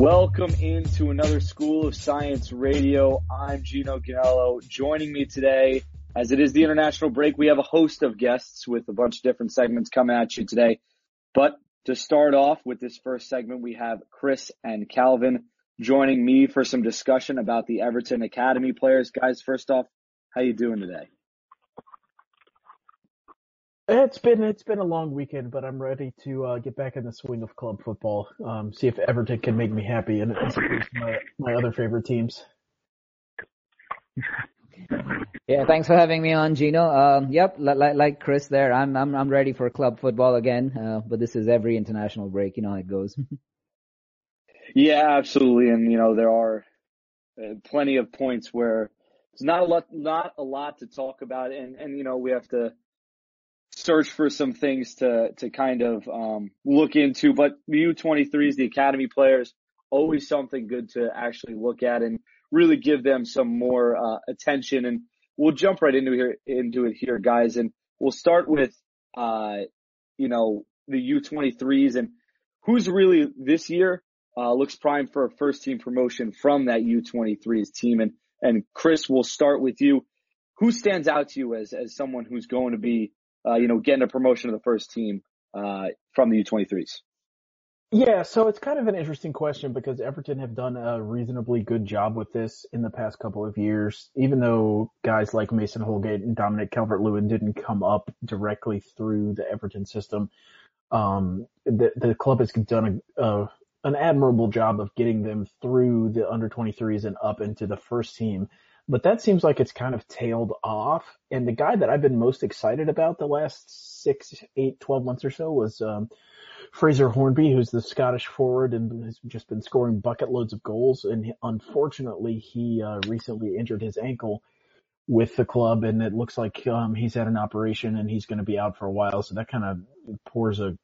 Welcome into another School of Science Radio. I'm Gino Ganello. Joining me today, as it is the international break, we have a host of guests with a bunch of different segments coming at you today. But to start off with this first segment, we have Chris and Calvin joining me for some discussion about the Everton Academy players. Guys, first off, how you doing today? It's been it's been a long weekend, but I'm ready to uh, get back in the swing of club football. Um, see if Everton can make me happy, and it's my my other favorite teams. Yeah, thanks for having me on, Gino. Um, yep, like like Chris there, I'm I'm I'm ready for club football again. Uh, but this is every international break, you know how it goes. yeah, absolutely, and you know there are uh, plenty of points where there's not a lot not a lot to talk about, and and you know we have to search for some things to to kind of um, look into. But the U23s, the academy players, always something good to actually look at and really give them some more uh, attention. And we'll jump right into here into it here, guys. And we'll start with uh, you know the U23s and who's really this year uh, looks primed for a first team promotion from that U23s team. And and Chris, we'll start with you. Who stands out to you as as someone who's going to be uh, you know, getting a promotion to the first team uh, from the U23s? Yeah, so it's kind of an interesting question because Everton have done a reasonably good job with this in the past couple of years, even though guys like Mason Holgate and Dominic Calvert-Lewin didn't come up directly through the Everton system. Um, the, the club has done a, a, an admirable job of getting them through the under 23s and up into the first team but that seems like it's kind of tailed off. And the guy that I've been most excited about the last six, eight, 12 months or so was, um, Fraser Hornby, who's the Scottish forward and has just been scoring bucket loads of goals. And unfortunately, he, uh, recently injured his ankle with the club and it looks like, um, he's had an operation and he's going to be out for a while. So that kind of pours a,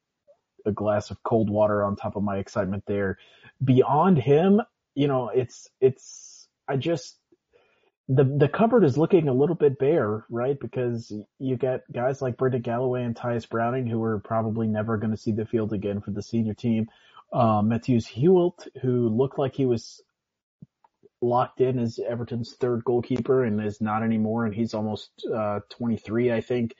a glass of cold water on top of my excitement there. Beyond him, you know, it's, it's, I just, the the cupboard is looking a little bit bare, right? Because you get guys like Brendan Galloway and Tyias Browning who are probably never going to see the field again for the senior team. Um, Mateusz Hewelt, who looked like he was locked in as Everton's third goalkeeper and is not anymore, and he's almost uh, 23, I think.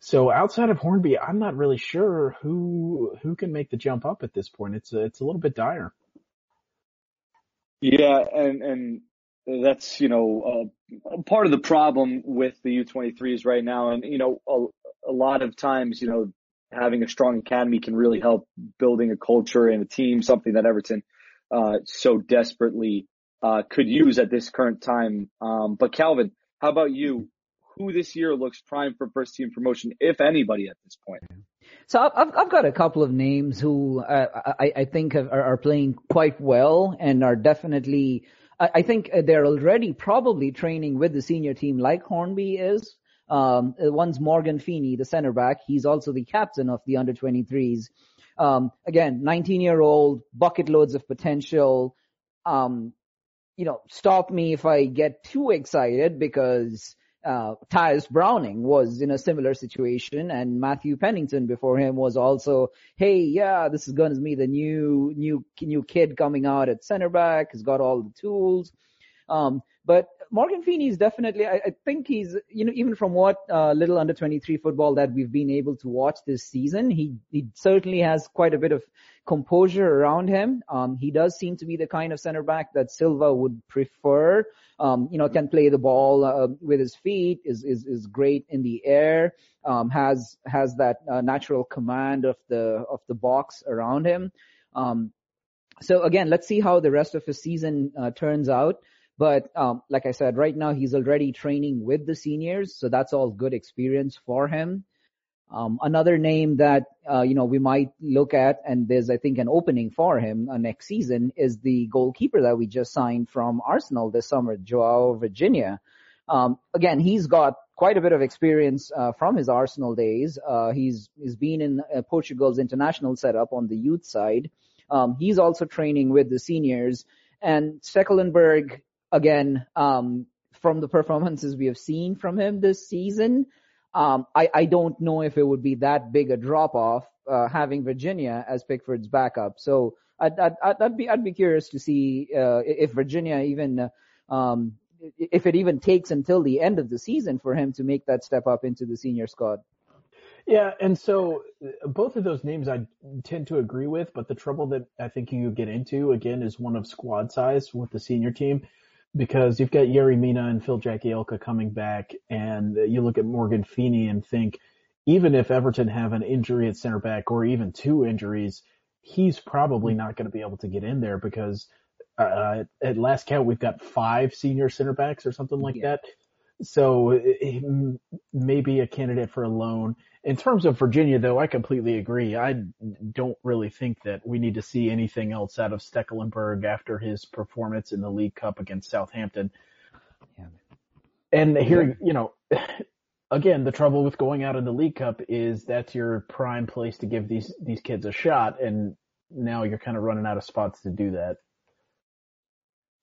So outside of Hornby, I'm not really sure who who can make the jump up at this point. It's a, it's a little bit dire. Yeah, and and that's you know uh, part of the problem with the U23s right now, and you know a, a lot of times you know having a strong academy can really help building a culture and a team, something that Everton uh, so desperately uh, could use at this current time. Um, but Calvin, how about you? Who this year looks prime for first team promotion, if anybody at this point? So I've I've got a couple of names who uh, I I think are, are playing quite well and are definitely I think uh, they're already probably training with the senior team like Hornby is. Um, uh, one's Morgan Feeney, the center back. He's also the captain of the under 23s. Um, again, 19 year old, bucket loads of potential. Um, you know, stop me if I get too excited because uh, Tyias Browning was in a similar situation and Matthew Pennington before him was also, hey, yeah, this is going to be the new, new, new kid coming out at center back, He's got all the tools. Um, but Morgan Feeney is definitely, I, I, think he's, you know, even from what uh, little under 23 football that we've been able to watch this season, he, he certainly has quite a bit of composure around him. Um, he does seem to be the kind of center back that Silva would prefer. Um, you know, can play the ball uh, with his feet, is, is, is great in the air, um, has, has that uh, natural command of the, of the box around him. Um, so again, let's see how the rest of his season uh, turns out. But um, like I said, right now he's already training with the seniors, so that's all good experience for him. Um, another name that uh, you know we might look at, and there's I think an opening for him uh, next season, is the goalkeeper that we just signed from Arsenal this summer, Joao Virginia. Um, again, he's got quite a bit of experience uh, from his Arsenal days. Uh, he's he's been in uh, Portugal's international setup on the youth side. Um, he's also training with the seniors. And Stekelenburg again, um, from the performances we have seen from him this season, um, I, I don't know if it would be that big a drop off uh, having Virginia as Pickford's backup. So I'd, I'd, I'd be, I'd be curious to see, uh, if Virginia even, um, if it even takes until the end of the season for him to make that step up into the senior squad. Yeah, and so both of those names I tend to agree with, but the trouble that I think you get into again is one of squad size with the senior team because you've got Yerry Mina and Phil Jagielka coming back and you look at Morgan Feeney and think even if Everton have an injury at center back or even two injuries, he's probably not going to be able to get in there because uh, at last count we've got five senior center backs or something like yeah. that. So eh, eh, maybe a candidate for a loan. In terms of Virginia, though, I completely agree. I don't really think that we need to see anything else out of Stekelenburg after his performance in the League Cup against Southampton. Yeah. And here, you know, again, the trouble with going out in the League Cup is that's your prime place to give these these kids a shot, and now you're kind of running out of spots to do that.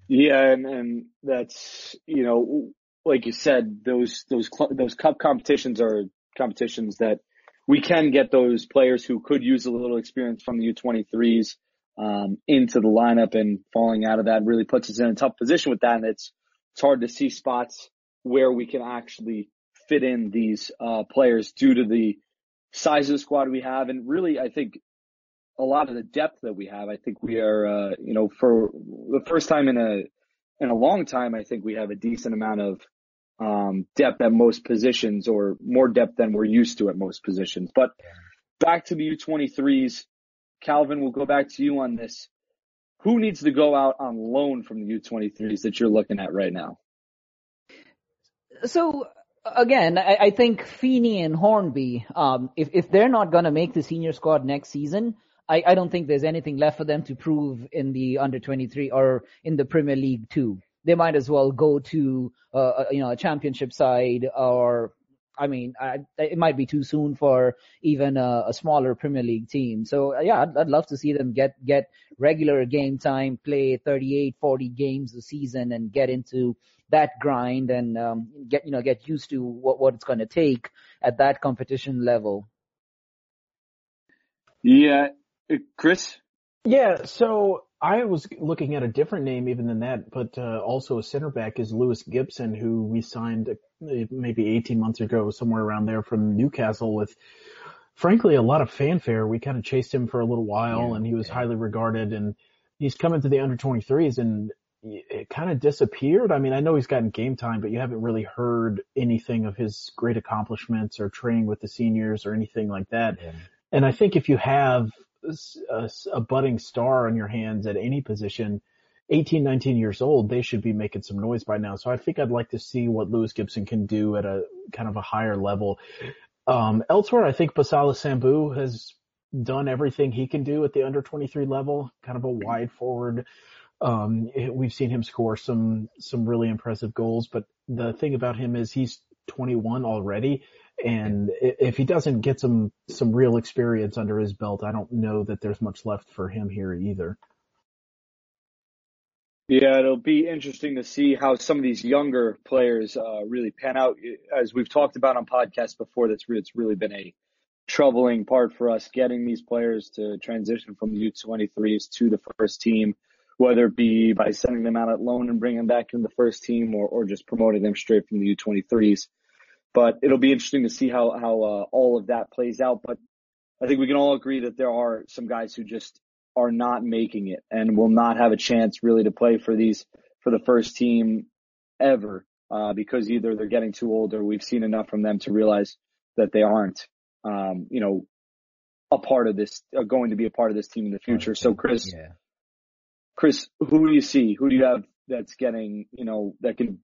Yeah, and and that's you know, like you said, those those those cup competitions are competitions that we can get those players who could use a little experience from the U23s um, into the lineup, and falling out of that really puts us in a tough position with that. And it's it's hard to see spots where we can actually fit in these uh, players due to the size of the squad we have, and really, I think a lot of the depth that we have. I think we are, uh, you know, for the first time in a in a long time, I think we have a decent amount of um, depth at most positions, or more depth than we're used to at most positions. But back to the U23s, Calvin, we'll go back to you on this. Who needs to go out on loan from the U23s that you're looking at right now? So again, I, I think Feeney and Hornby, um, if, if they're not going to make the senior squad next season, I, I don't think there's anything left for them to prove in the under 23 or in the Premier League Two. They might as well go to, uh, you know, a championship side or, I mean, I, it might be too soon for even a, a smaller Premier League team. So uh, yeah, I'd, I'd love to see them get, get regular game time, play 38, 40 games a season and get into that grind and um, get you know get used to what what it's going to take at that competition level. Yeah, uh, Chris. Yeah, so I was looking at a different name even than that, but uh, also a center back is Lewis Gibson, who we signed uh, maybe 18 months ago, somewhere around there from Newcastle with, frankly, a lot of fanfare. We kind of chased him for a little while, yeah, and he was yeah. highly regarded, and he's coming to the under 23s, and it kind of disappeared. I mean, I know he's gotten game time, but you haven't really heard anything of his great accomplishments or training with the seniors or anything like that. Yeah. And I think if you have a, a, budding star on your hands at any position, 18, 19 years old, they should be making some noise by now. So I think I'd like to see what Lewis Gibson can do at a kind of a higher level. Um, elsewhere, I think Bassala Sambou has done everything he can do at the under 23 level, kind of a wide forward um, we've seen him score some some really impressive goals, but the thing about him is he's 21 already, and if he doesn't get some some real experience under his belt, I don't know that there's much left for him here either. Yeah, it'll be interesting to see how some of these younger players uh, really pan out. As we've talked about on podcasts before, that's it's really been a troubling part for us getting these players to transition from the U23s to the first team whether it be by sending them out at loan and bringing them back in the first team or, or just promoting them straight from the U23s. But it'll be interesting to see how, how uh, all of that plays out. But I think we can all agree that there are some guys who just are not making it and will not have a chance really to play for these, for the first team ever, uh, because either they're getting too old or we've seen enough from them to realize that they aren't, um, you know, a part of this, uh, going to be a part of this team in the future. So Chris, yeah. Chris, who do you see? Who do you have that's getting, you know, that can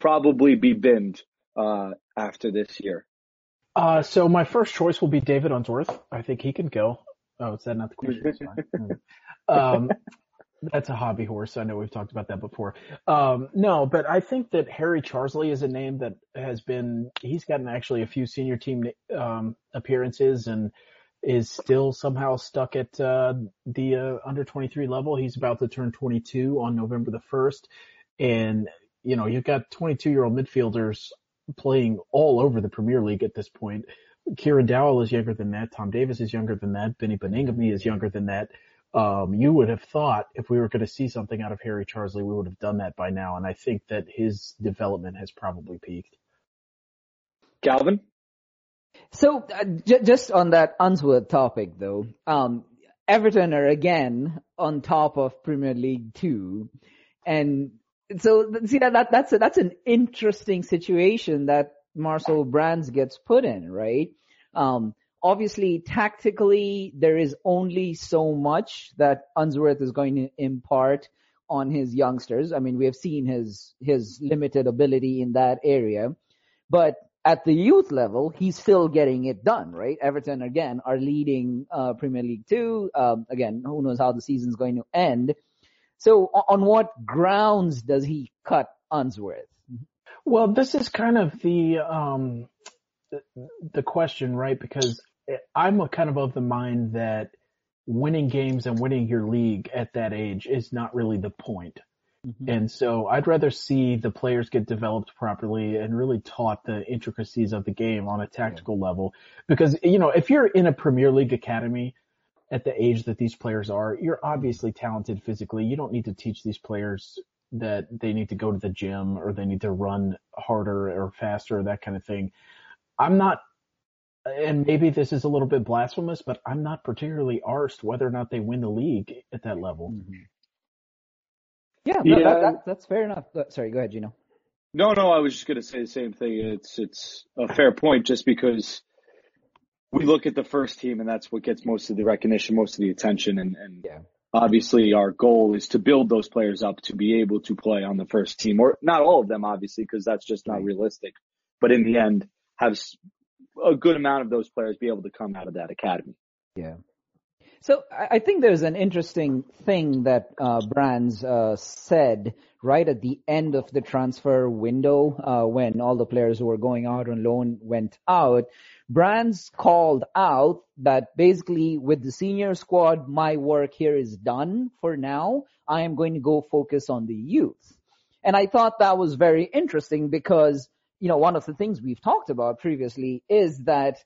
probably be binned uh, after this year? Uh, so my first choice will be David Unsworth. I think he can go. Oh, is that not the question? um, that's a hobby horse. I know we've talked about that before. Um, no, but I think that Harry Charsley is a name that has been, he's gotten actually a few senior team, um, appearances and is still somehow stuck at uh, the uh, under 23 level. He's about to turn 22 on November the 1st. And, you know, you've got 22 year old midfielders playing all over the Premier League at this point. Kieran Dowell is younger than that. Tom Davies is younger than that. Beni Baningime is younger than that. Um, you would have thought if we were going to see something out of Harry Charsley, we would have done that by now. And I think that his development has probably peaked. Calvin? So uh, j- just on that Unsworth topic though, um, Everton are again on top of Premier League two, and so see that, that that's a, that's an interesting situation that Marcel Brands gets put in, right? Um, obviously, tactically, there is only so much that Unsworth is going to impart on his youngsters. I mean, we have seen his his limited ability in that area, but at the youth level, he's still getting it done, right? Everton again are leading uh, Premier League Two. Um, again, who knows how the season's going to end? So, on what grounds does he cut Unsworth? Well, this is kind of the um, the question, right? Because I'm kind of of the mind that winning games and winning your league at that age is not really the point. Mm-hmm. And so I'd rather see the players get developed properly and really taught the intricacies of the game on a tactical yeah. level. Because, you know, if you're in a Premier League academy at the age that these players are, you're obviously talented physically. You don't need to teach these players that they need to go to the gym or they need to run harder or faster or that kind of thing. I'm not, and maybe this is a little bit blasphemous, but I'm not particularly arsed whether or not they win the league at that level. Mm-hmm. Yeah, no, yeah. That, that, that's fair enough. Uh, sorry, go ahead, Gino. No, no, I was just going to say the same thing. It's it's a fair point, just because we look at the first team, and that's what gets most of the recognition, most of the attention, and, and yeah. obviously our goal is to build those players up to be able to play on the first team, or not all of them, obviously, because that's just not realistic. But in the end, have a good amount of those players be able to come out of that academy. Yeah. So I think there's an interesting thing that uh, Brands uh, said right at the end of the transfer window uh, when all the players who were going out on loan went out. Brands called out that basically with the senior squad, my work here is done for now. I am going to go focus on the youth. And I thought that was very interesting because, you know, one of the things we've talked about previously is that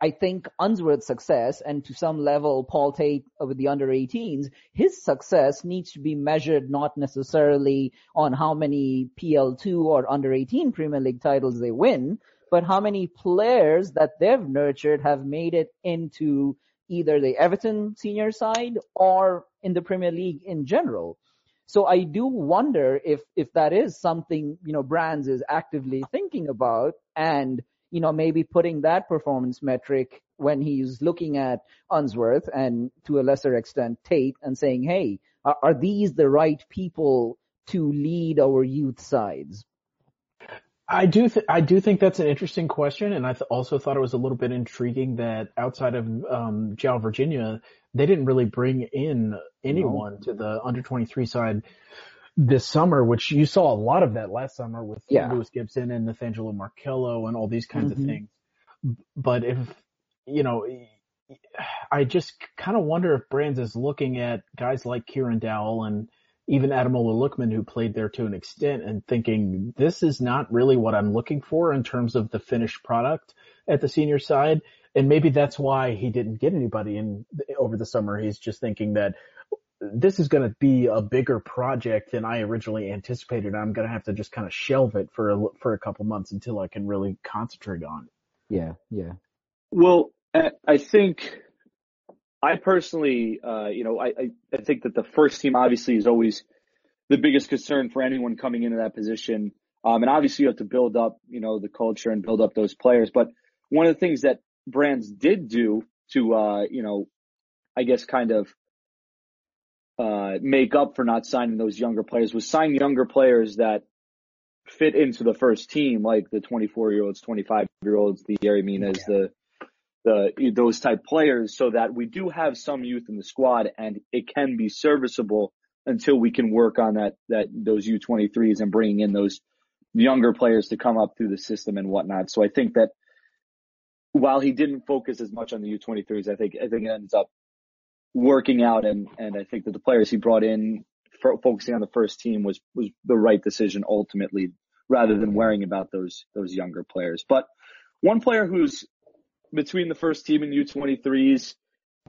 I think Unsworth's success and to some level Paul Tait with the under 18s, his success needs to be measured not necessarily on how many PL2 or under 18 Premier League titles they win, but how many players that they've nurtured have made it into either the Everton senior side or in the Premier League in general. So I do wonder if, if that is something, you know, Brands is actively thinking about and you know, maybe putting that performance metric when he's looking at Unsworth and to a lesser extent Tait and saying, hey, are, are these the right people to lead our youth sides? I do, th- I do think that's an interesting question, and I th- also thought it was a little bit intriguing that outside of um, João Virginia, they didn't really bring in anyone no. to the under twenty three side this summer, which you saw a lot of that last summer with yeah. Lewis Gibson and Nathangelo Markelo and all these kinds mm-hmm. of things. But if, you know, I just kind of wonder if Brands is looking at guys like Kieran Dowell and even Ademola Lookman who played there to an extent and thinking this is not really what I'm looking for in terms of the finished product at the senior side. And maybe that's why he didn't get anybody in over the summer. He's just thinking that this is going to be a bigger project than I originally anticipated. I'm going to have to just kind of shelve it for a, for a couple months until I can really concentrate on it. Yeah, yeah. Well, I think I personally, uh, you know, I, I think that the first team obviously is always the biggest concern for anyone coming into that position. Um, and obviously you have to build up, you know, the culture and build up those players. But one of the things that Brands did do to, uh, you know, I guess kind of uh, make up for not signing those younger players was sign younger players that fit into the first team, like the 24 year olds, 25 year olds, the Yerry Minas, yeah. the, the, those type players so that we do have some youth in the squad and it can be serviceable until we can work on that, that, those U23s and bringing in those younger players to come up through the system and whatnot. So I think that while he didn't focus as much on the U23s, I think, I think it ends up working out and, and I think that the players he brought in focusing on the first team was, was the right decision ultimately rather than worrying about those, those younger players. But one player who's between the first team and U23s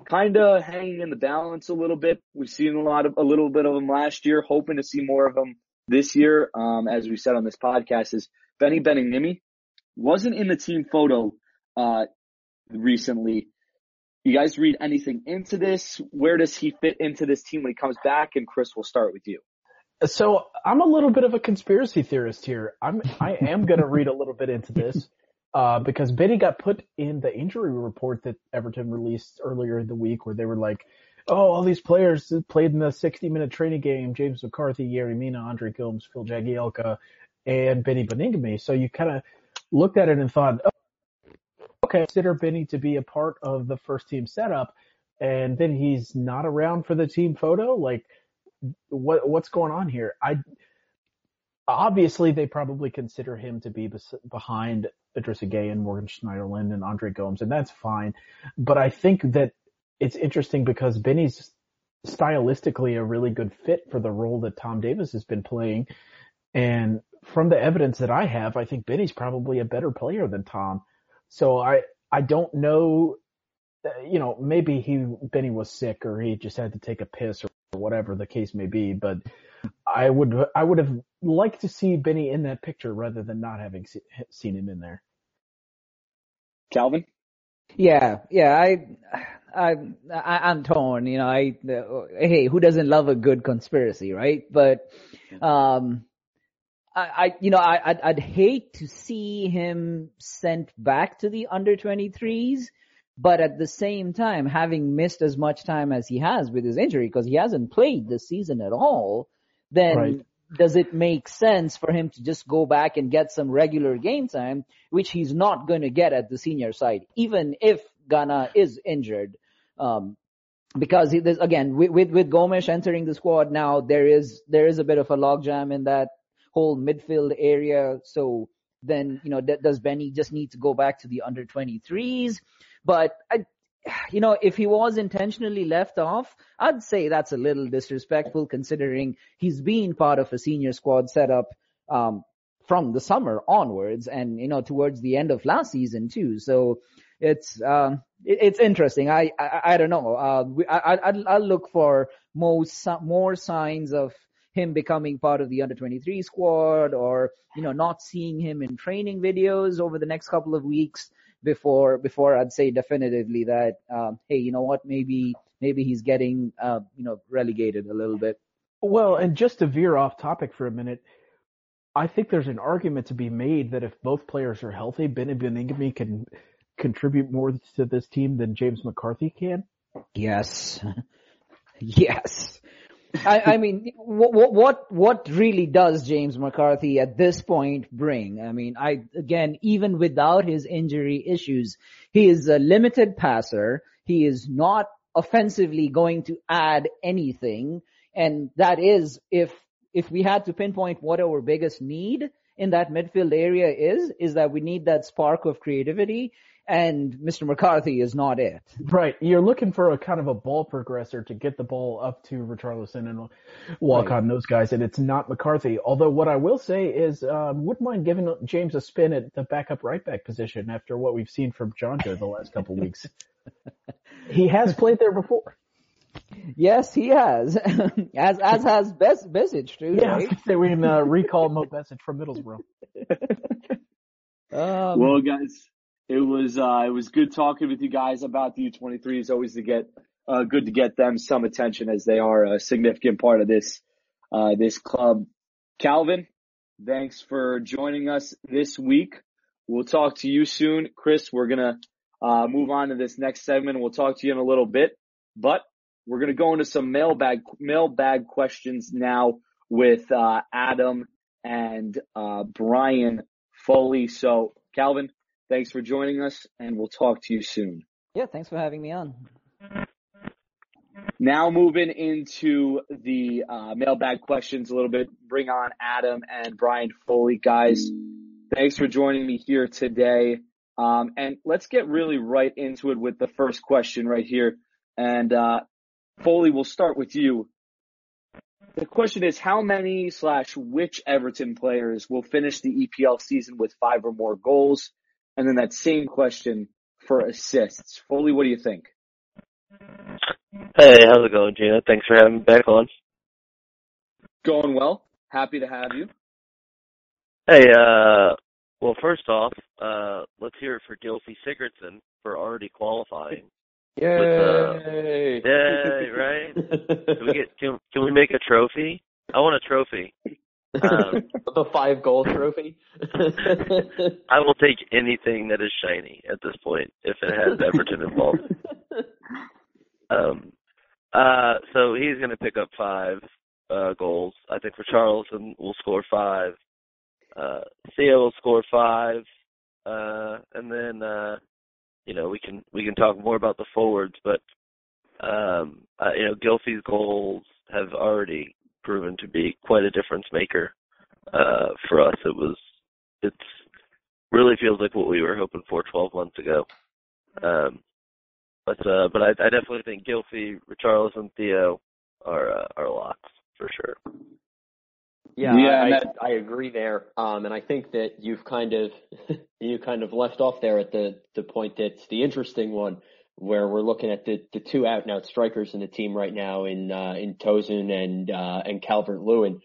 kind of hanging in the balance a little bit. We've seen a lot of a little bit of him last year, hoping to see more of him this year. Um, as we said on this podcast, is Beni Baningime wasn't in the team photo uh, recently. You guys read anything into this? Where does he fit into this team when he comes back? And Chris, we'll start with you. So I'm a little bit of a conspiracy theorist here. I'm I am going to read a little bit into this uh, because Benny got put in the injury report that Everton released earlier in the week, where they were like, "Oh, all these players played in the 60 minute training game: James McCarthy, Yerry Mina, Andre Gomes, Phil Jagielka, and Beni Baningime." So you kind of looked at it and thought, "Okay, consider Benny to be a part of the first team setup," and then he's not around for the team photo, like what what's going on here? I obviously they probably consider him to be bes- behind Idrissa Gueye and Morgan Schneiderlin and Andre Gomes, and that's fine. But I think that it's interesting because Benny's stylistically a really good fit for the role that Tom Davies has been playing. And from the evidence that I have, I think Benny's probably a better player than Tom. So I, I don't know, you know, maybe he, Benny was sick or he just had to take a piss or whatever the case may be. But I would I would have liked to see Benny in that picture rather than not having see, seen him in there. Calvin. Yeah, yeah, I, I, I am torn. You know, I uh, hey, who doesn't love a good conspiracy, right? But, um, I, I you know, I, I'd, I'd hate to see him sent back to the under 23s but at the same time, having missed as much time as he has with his injury, because he hasn't played this season at all, then right. does it make sense for him to just go back and get some regular game time, which he's not going to get at the senior side, even if Gana is injured? Um, because he, again, with, with, with Gomes entering the squad now, there is, there is a bit of a logjam in that whole midfield area. So then, you know, does Benny just need to go back to the under 23s? But I, you know, if he was intentionally left off, I'd say that's a little disrespectful considering he's been part of a senior squad setup, um, from the summer onwards and, you know, towards the end of last season too. So it's, um, it, it's interesting. I, I, I don't know. Uh, I, I, I'll look for most, more signs of him becoming part of the under 23 squad or, you know, not seeing him in training videos over the next couple of weeks before before I'd say definitively that um, hey, you know what, maybe maybe he's getting uh, you know relegated a little bit. Well, and just to veer off topic for a minute, I think there's an argument to be made that if both players are healthy, Beni Baningime can contribute more to this team than James McCarthy can. Yes. yes. I, I mean, what, what, what really does James McCarthy at this point bring? I mean, I, again, even without his injury issues, he is a limited passer. He is not offensively going to add anything. And that is, if, if we had to pinpoint what our biggest need in that midfield area is, is that we need that spark of creativity and Mr. McCarthy is not it. Right. You're looking for a kind of a ball progressor to get the ball up to Richarlison and walk right. on those guys, and it's not McCarthy. Although what I will say is, um, wouldn't mind giving James a spin at the backup right back position after what we've seen from John Jonjoe the last couple weeks. he has played there before. Yes, he has. as as has Bes- Besic too. Yeah, right? say we can uh, recall Mo Besic from Middlesbrough. Um, well, guys, it was uh, it was good talking with you guys about the U23. It's always to get uh, good to get them some attention as they are a significant part of this uh, this club. Calvin, thanks for joining us this week. We'll talk to you soon, Chris. We're gonna uh, move on to this next segment. We'll talk to you in a little bit, but we're gonna go into some mailbag mailbag questions now with uh, Adam and uh, Brian Foley. So, Calvin, Thanks for joining us, and we'll talk to you soon. Yeah, thanks for having me on. Now moving into the uh, mailbag questions a little bit. Bring on Adam and Brian Foley, guys. Thanks for joining me here today. Um, and let's get really right into it with the first question right here. And uh, Foley, we'll start with you. The question is, how many slash which Everton players will finish the EPL season with five or more goals? And then that same question for assists. Foley, what do you think? Hey, how's it going, Gina? Thanks for having me back on. Going well. Happy to have you. Hey, uh, well, first off, uh, let's hear it for Gylfi Sigurdsson for already qualifying. Yay! With, uh, yay, right? Can we get can, can we make a trophy? I want a trophy. Um, the five goal trophy. I will take anything that is shiny at this point if it has Everton involved. Um, uh, so he's going to pick up five uh, goals. I think Richarlison will score five. Uh, Theo will score five, uh, and then uh, you know we can we can talk more about the forwards, but um, uh, you know Gylfi's goals have already proven to be quite a difference maker uh, for us. It was it's really feels like what we were hoping for 12 months ago. Um, but uh, but I, I definitely think Gylfi, Richarlison, Theo are uh, are locks for sure. Yeah, Yeah, I, I, that- I agree there. Um, and I think that you've kind of you kind of left off there at the the point that's the interesting one, where we're looking at the the two out and out strikers in the team right now in uh, in Tosun and uh, and Calvert Lewin.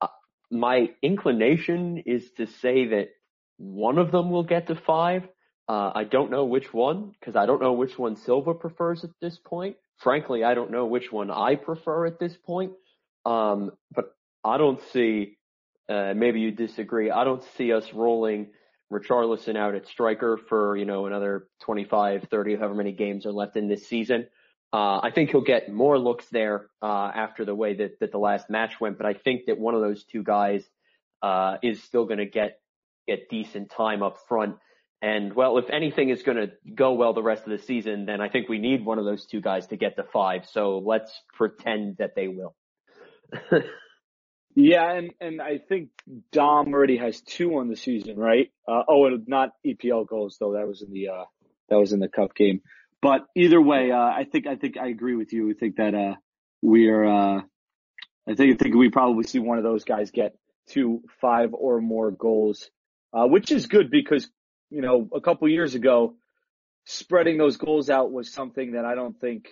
Uh, my inclination is to say that one of them will get to five. Uh, I don't know which one because I don't know which one Silva prefers at this point. Frankly, I don't know which one I prefer at this point. Um, but I don't see, uh, maybe you disagree. I don't see us rolling Richarlison out at striker for, you know, another 25, 30, however many games are left in this season. Uh, I think he'll get more looks there, uh, after the way that, that the last match went, but I think that one of those two guys, uh, is still going to get, get decent time up front. And well, if anything is going to go well the rest of the season, then I think we need one of those two guys to get to five. So let's pretend that they will. Yeah, and and I think Dom already has two on the season, right? Uh, oh, and not EPL goals though. That was in the uh, that was in the cup game. But either way, uh, I think I think I agree with you. I think that uh, we are. Uh, I think I think we probably see one of those guys get two, five or more goals, uh, which is good because you know a couple years ago, spreading those goals out was something that I don't think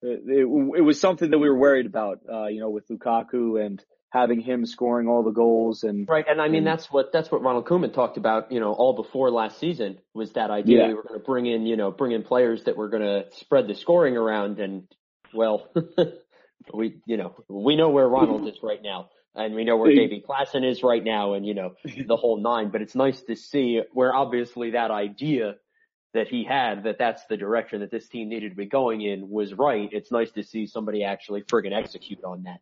it, it, it was something that we were worried about. Uh, you know, with Lukaku and having him scoring all the goals and Right, and I mean And- that's what that's what Ronald Koeman talked about, you know, all before last season was that idea Yeah. we were going to bring in, you know, bring in players that were going to spread the scoring around, and well, we, you know, we know where Ronald is right now, and we know where Davy Klaassen is right now, and you know the whole nine. But it's nice to see where obviously that idea that he had that that's the direction that this team needed to be going in was right. It's nice to see somebody actually friggin' execute on that.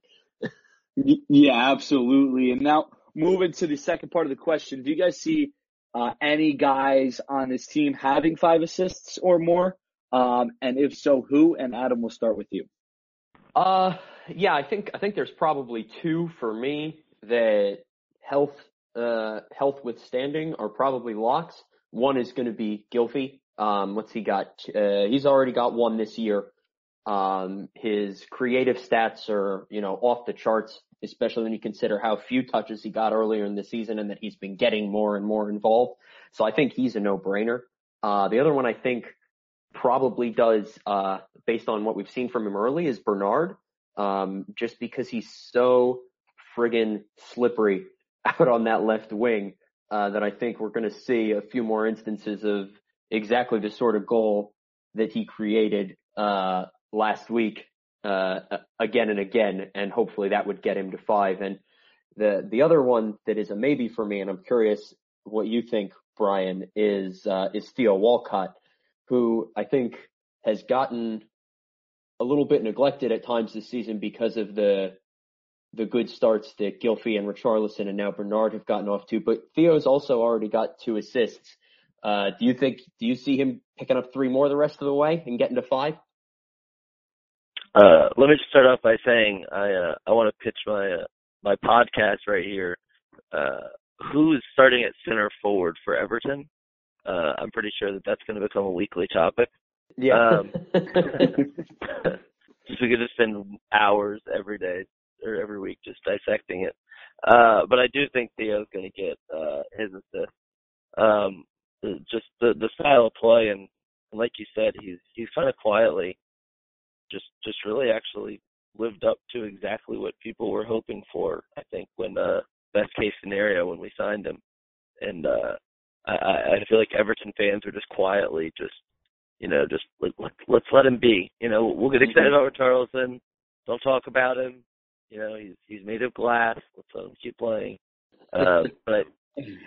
Yeah, absolutely. And now moving to the second part of the question, do you guys see uh, any guys on this team having five assists or more? Um, and if so, who? And Adam, we'll start with you. Uh, yeah, I think I think there's probably two for me that health uh health withstanding are probably locks. One is going to be Gylfi. Um, what's he got? Uh, he's already got one this year. Um, his creative stats are you know off the charts, especially when you consider how few touches he got earlier in the season and that he's been getting more and more involved. So I think he's a no-brainer. Uh, the other one I think probably does, uh, based on what we've seen from him early, is Bernard. Um, just because he's so friggin' slippery out on that left wing, uh, that I think we're going to see a few more instances of exactly the sort of goal that he created, uh, last week, uh, again and again. And hopefully that would get him to five. And the, the other one that is a maybe for me, and I'm curious what you think, Brian, is, uh, is Theo Walcott who I think has gotten a little bit neglected at times this season because of the the good starts that Gylfi and Richarlison and now Bernard have gotten off to. But Theo's also already got two assists. Uh, do you think? Do you see him picking up three more the rest of the way and getting to five? Uh, let me just start off by saying I uh, I want to pitch my uh, my podcast right here. Uh, who is starting at center forward for Everton? Uh, I'm pretty sure that that's going to become a weekly topic. Yeah. Um, just we could just spend hours every day or every week just dissecting it. Uh, but I do think Theo's going to get uh, his assist. Um, just the the style of play and, and like you said, he's he's kind of quietly just just really actually lived up to exactly what people were hoping for. I think when uh, best case scenario when we signed him, and uh, I, I feel like Everton fans are just quietly just you know just like let's let him be. You know we'll get excited about Charleston. Don't talk about him. You know he's he's made of glass. Let's let him keep playing. Uh, but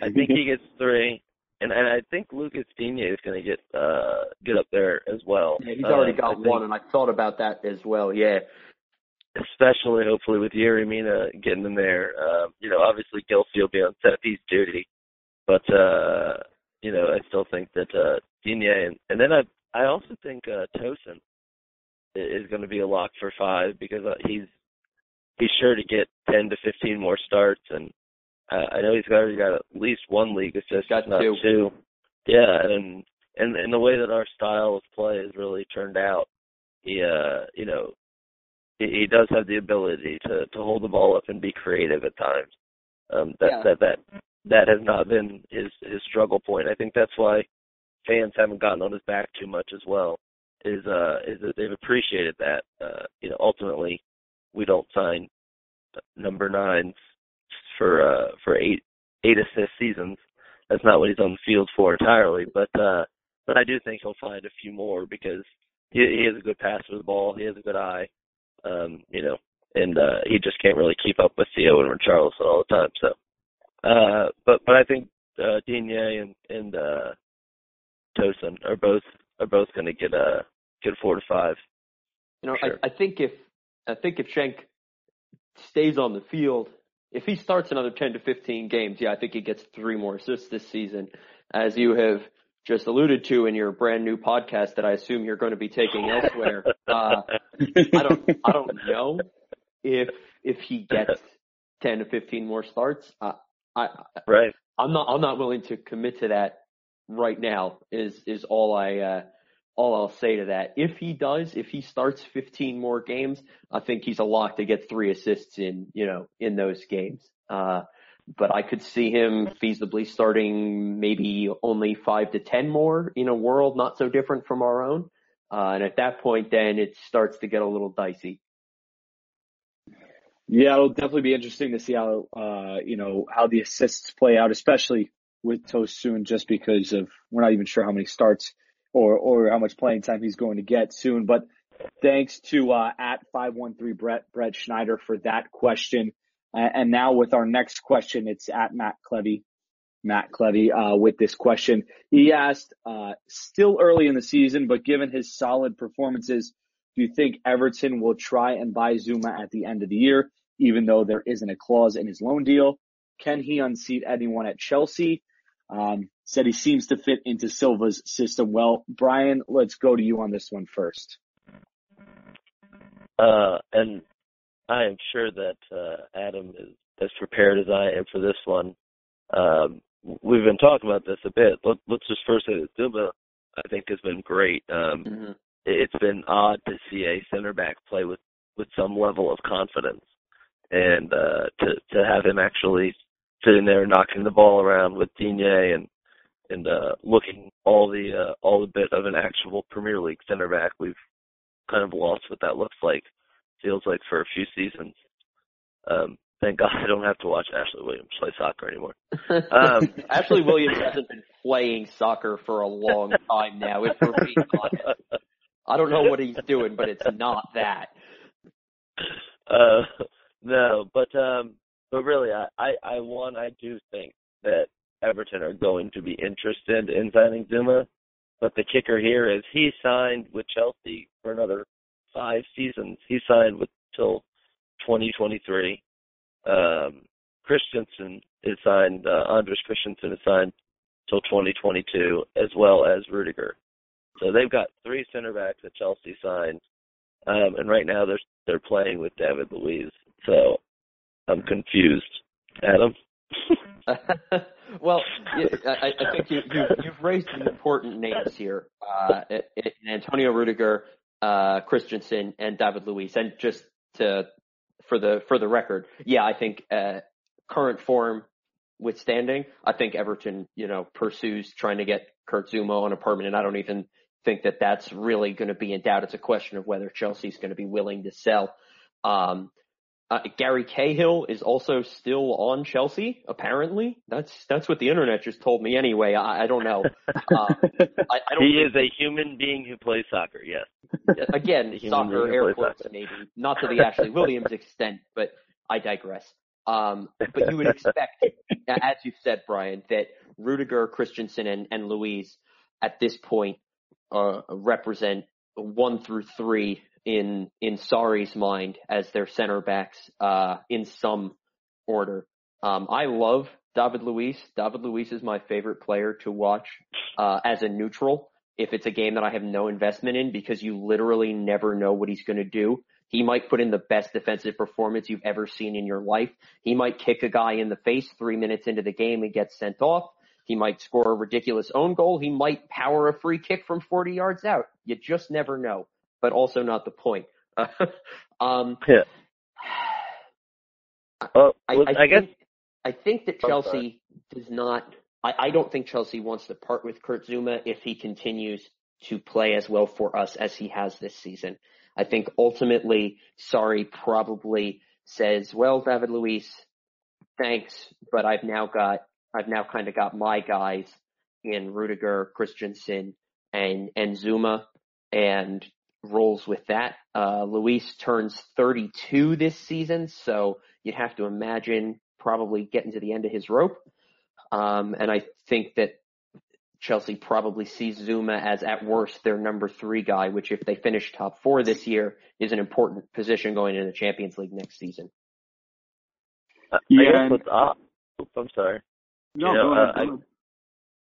I think he gets three. And and I think Lucas Digne is going to get uh get up there as well. Yeah, he's already uh, got one, and I thought about that as well. Yeah, especially hopefully with Yerry Mina getting in there. Uh, you know, obviously Gylfi will be on set piece duty, but uh, you know, I still think that uh, Digne and, and then I I also think uh, Tosun is going to be a lock for five because uh, he's he's sure to get ten to fifteen more starts, and uh, I know he's already got at least one league assist, got not two. two. Yeah, and and and the way that our style of play has really turned out, he uh, you know he, does have the ability to to hold the ball up and be creative at times. Um, that yeah. that that that has not been his his struggle point. I think that's why fans haven't gotten on his back too much as well. Is uh is that they've appreciated that. Uh, you know, ultimately, we don't sign number nines for uh for eight eight assist seasons. That's not what he's on the field for entirely. But uh but I do think he'll find a few more because he, he has a good pass with the ball. He has a good eye um, you know, and uh, he just can't really keep up with Theo and Richarlison all the time. So, uh, but but I think uh, Digne and and uh, Tosun are both are both going to get a uh, get four to five. You know, sure. I, I think if I think if Cenk stays on the field, if he starts another ten to fifteen games, yeah, I think he gets three more assists this season. As you have just alluded to in your brand new podcast that I assume you're going to be taking elsewhere. Uh, I don't, I don't know if if he gets ten to fifteen more starts. Uh, I, right. I'm not, I'm not willing to commit to that right now. Is is all I, uh, all I'll say to that. If he does, if he starts 15 more games, I think he's a lock to get three assists in, you know, in those games. Uh, but I could see him feasibly starting maybe only five to ten more in a world not so different from our own. Uh, and at that point, then it starts to get a little dicey. Yeah, it'll definitely be interesting to see how uh, you know how the assists play out, especially with Tosun, just because of we're not even sure how many starts or or how much playing time he's going to get soon. But thanks to uh, at five one three Brett Brett Schneider for that question. And now with our next question, it's at Matt Clevy. Matt Clevy, uh, with this question. He asked, uh, still early in the season, but given his solid performances, do you think Everton will try and buy Zouma at the end of the year, even though there isn't a clause in his loan deal? Can he unseat anyone at Chelsea? Um, said he seems to fit into Silva's system well. Brian, let's go to you on this one first. Uh, and I am sure that uh, Adam is as prepared as I am for this one. Um, we've been talking about this a bit. Let, let's just first say that Zouma, I think, has been great. Um, mm-hmm. It's been odd to see a center back play with with some level of confidence, and uh, to to have him actually sitting there knocking the ball around with Digne and and uh, looking all the uh, all the bit of an actual Premier League center back. We've kind of lost what that looks like feels like for a few seasons. Um, thank God I don't have to watch Ashley Williams play soccer anymore. Um, Ashley Williams hasn't been playing soccer for a long time now. If we're being honest, I don't know what he's doing, but it's not that. Uh, no, but um, but really, I, I I one I do think that Everton are going to be interested in signing Zouma. but the kicker here is he signed with Chelsea for another five seasons. He signed with till 2023. Um, Christensen is signed. Uh, Andreas Christensen is signed till 2022, as well as Rudiger. So they've got three center backs that Chelsea signed, um, and right now they're they're playing with David Luiz. So I'm confused. Adam. well, I, I think you, you've raised some important names here. Uh, Antonio Rudiger, uh, Christensen and David Luiz. And just to, for the, for the record, yeah, I think, uh, current form withstanding, I think Everton, you know, pursues trying to get Kurt Zouma on a permanent. I don't even think that that's really going to be in doubt. It's a question of whether Chelsea's going to be willing to sell. Um, uh, Gary Cahill is also still on Chelsea. Apparently, that's that's what the internet just told me. Anyway, I, I don't know. Uh, I, I don't he is a human being who plays soccer. Yes. Again, soccer air quotes soccer. maybe not to the Ashley Williams extent, but I digress. Um, but you would expect, as you said, Brian, that Rudiger, Christensen, and, and Luiz at this point uh, represent one through three in in Sarri's mind as their center backs uh, in some order. Um, I love David Luiz. David Luiz is my favorite player to watch uh, as a neutral. If it's a game that I have no investment in, because you literally never know what he's going to do. He might put in the best defensive performance you've ever seen in your life. He might kick a guy in the face three minutes into the game and get sent off. He might score a ridiculous own goal. He might power a free kick from 40 yards out. You just never know but also not the point. um, yeah. Well, I, I, I guess think, I think that Chelsea does not. I, I don't think Chelsea wants to part with Kurt Zouma if he continues to play as well for us as he has this season. I think ultimately, Sarri probably says, "Well, David Luiz, thanks, but I've now got I've now kind of got my guys in Rudiger, Christensen, and and Zouma, and rolls with that. Uh, Luiz turns 32 this season, so you'd have to imagine probably getting to the end of his rope. Um, and I think that Chelsea probably sees Zouma as at worst their number three guy, which if they finish top four this year is an important position going into the Champions League next season. Uh, yeah. what's odd, I'm sorry. No, you know, go ahead, go ahead.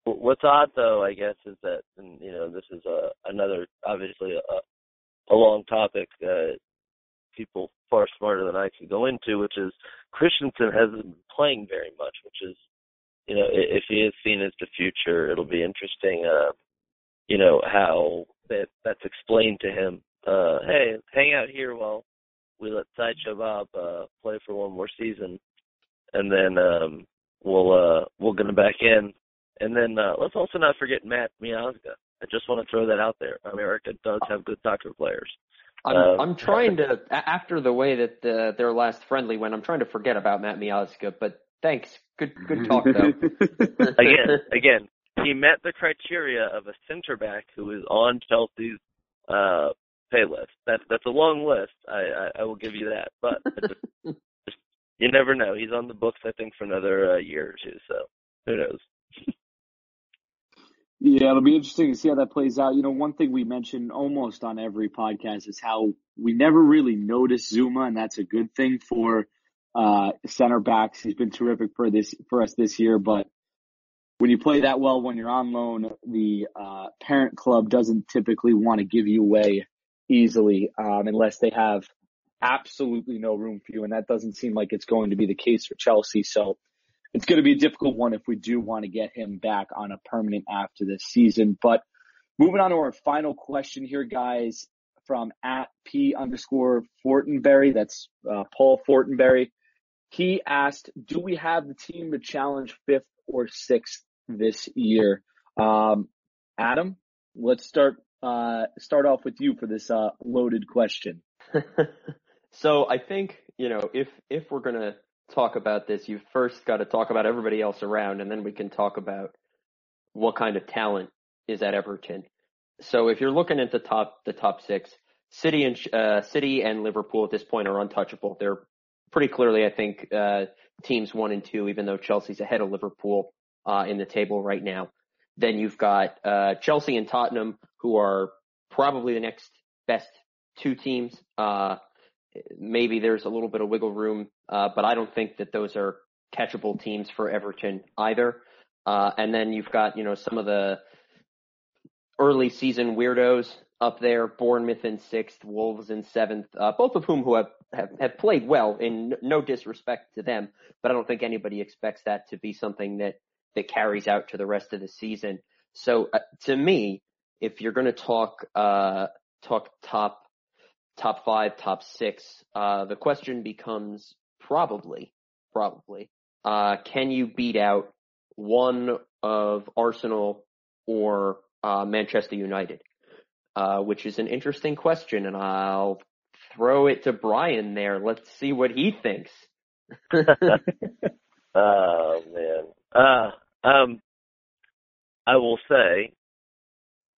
I, what's odd though, I guess, is that, and, you know, this is a, another, obviously a, a long topic that people far smarter than I could go into, which is Christensen hasn't been playing very much, which is, you know, if he is seen as the future, it'll be interesting, uh, you know, how that that's explained to him. Uh, hey, hang out here while we let Sideshow Bob uh, play for one more season, and then um, we'll uh, we'll get him back in. And then uh, let's also not forget Matt Miazga. I just want to throw that out there. America does have good soccer players. I'm, um, I'm trying to after the way that uh, their last friendly went. I'm trying to forget about Matt Miazga, but thanks. Good good talk though. again, again, he met the criteria of a center back who is on Chelsea's uh, pay list. That's that's a long list. I I, I will give you that, but just, just, you never know. He's on the books, I think, for another uh, year or two. So who knows? Yeah, it'll be interesting to see how that plays out. You know, one thing we mention almost on every podcast is how we never really notice Zouma, and that's a good thing for uh, center backs. He's been terrific for this for us this year, but when you play that well when you're on loan, the uh, parent club doesn't typically want to give you away easily um, unless they have absolutely no room for you, and that doesn't seem like it's going to be the case for Chelsea. So it's going to be a difficult one if we do want to get him back on a permanent after this season. But moving on to our final question here, guys, from at P underscore Fortenberry. That's uh, Paul Fortenberry. He asked, do we have the team to challenge fifth or sixth this year? Um, Adam, let's start, uh, start off with you for this, uh, loaded question. so I think, you know, if, if we're going to talk about this, you've first got to talk about everybody else around, and then we can talk about what kind of talent is at Everton. So if you're looking at the top, the top six, City and uh, City and Liverpool at this point are untouchable. They're pretty clearly, I think, uh, teams one and two, even though Chelsea's ahead of Liverpool uh, in the table right now. Then you've got uh, Chelsea and Tottenham, who are probably the next best two teams. Maybe there's a little bit of wiggle room, uh, but I don't think that those are catchable teams for Everton either. Uh, and then you've got, you know, some of the early season weirdos up there, Bournemouth in sixth, Wolves in seventh, uh, both of whom who have, have, have played well in no disrespect to them, but I don't think anybody expects that to be something that, that carries out to the rest of the season. So uh, to me, if you're going to talk, uh, talk top top five, top six, uh, the question becomes probably, probably, uh, can you beat out one of Arsenal or uh, Manchester United? uh, which is an interesting question, and I'll throw it to Brian there. Let's see what he thinks. oh man. Uh, um, I will say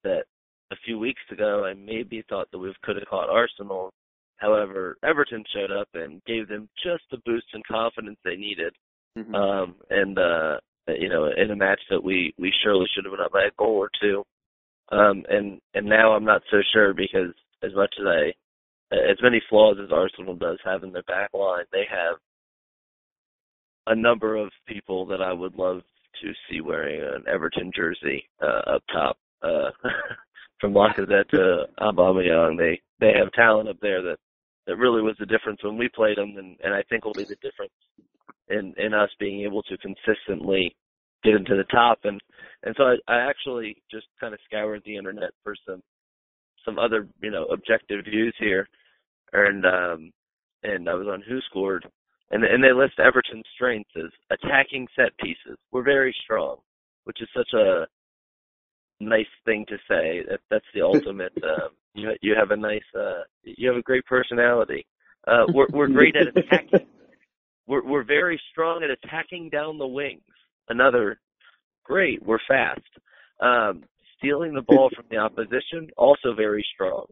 that a few weeks ago I maybe thought that we could have caught Arsenal. However, Everton showed up and gave them just the boost in confidence they needed. Mhm. Um, and uh, you know, in a match that we we surely should have been up by a goal or two. Um, and and now I'm not so sure because as much as I, as many flaws as Arsenal does have in their back line, they have a number of people that I would love to see wearing an Everton jersey uh, up top. Uh, from Lacazette to Aubameyang, they they have talent up there that that really was the difference when we played them, and and I think will be the difference in in us being able to consistently get into the top. And and so I, I actually just kind of scoured the internet for some some other you know objective views here, and um and I was on Who Scored, and and they list Everton's strengths as attacking set pieces. We're very strong, which is such a nice thing to say. That that's the ultimate. Um, you you have a nice uh you have a great personality. Uh, we're we're great at attacking. We're we're very strong at attacking down the wings. Another great. We're fast. Um, stealing the ball from the opposition also very strong.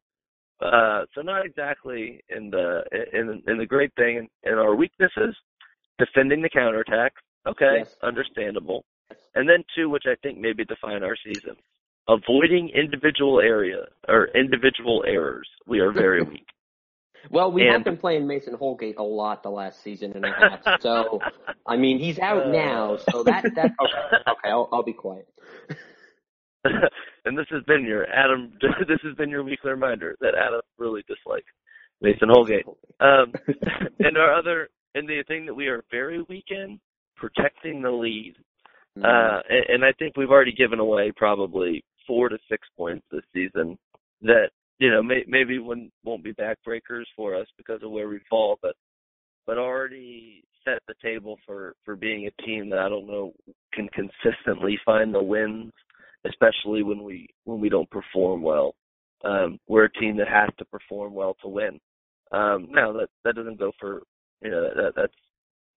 Uh, so not exactly in the in in the great thing in, in our weaknesses, defending the counterattack. Okay, Yes. understandable. And then two, which I think maybe define our season, avoiding individual area or individual errors. We are very weak. Well, we And- have been playing Mason Holgate a lot the last season and a half. So, I mean, he's out now, so that that okay. Okay, I'll, I'll be quiet. and this has been your Adam. This has been your weekly reminder that Adam really dislikes Mason Holgate. Um, and our other, and the thing that we are very weak in, protecting the lead. Uh, and, and I think we've already given away probably four to six points this season that you know may, maybe wouldn't, won't be backbreakers for us because of where we fall, but but already set the table for for being a team that I don't know can consistently find the wins, especially when we when we don't perform well. Um, we're a team that has to perform well to win. Um, now that that doesn't go for you know that that's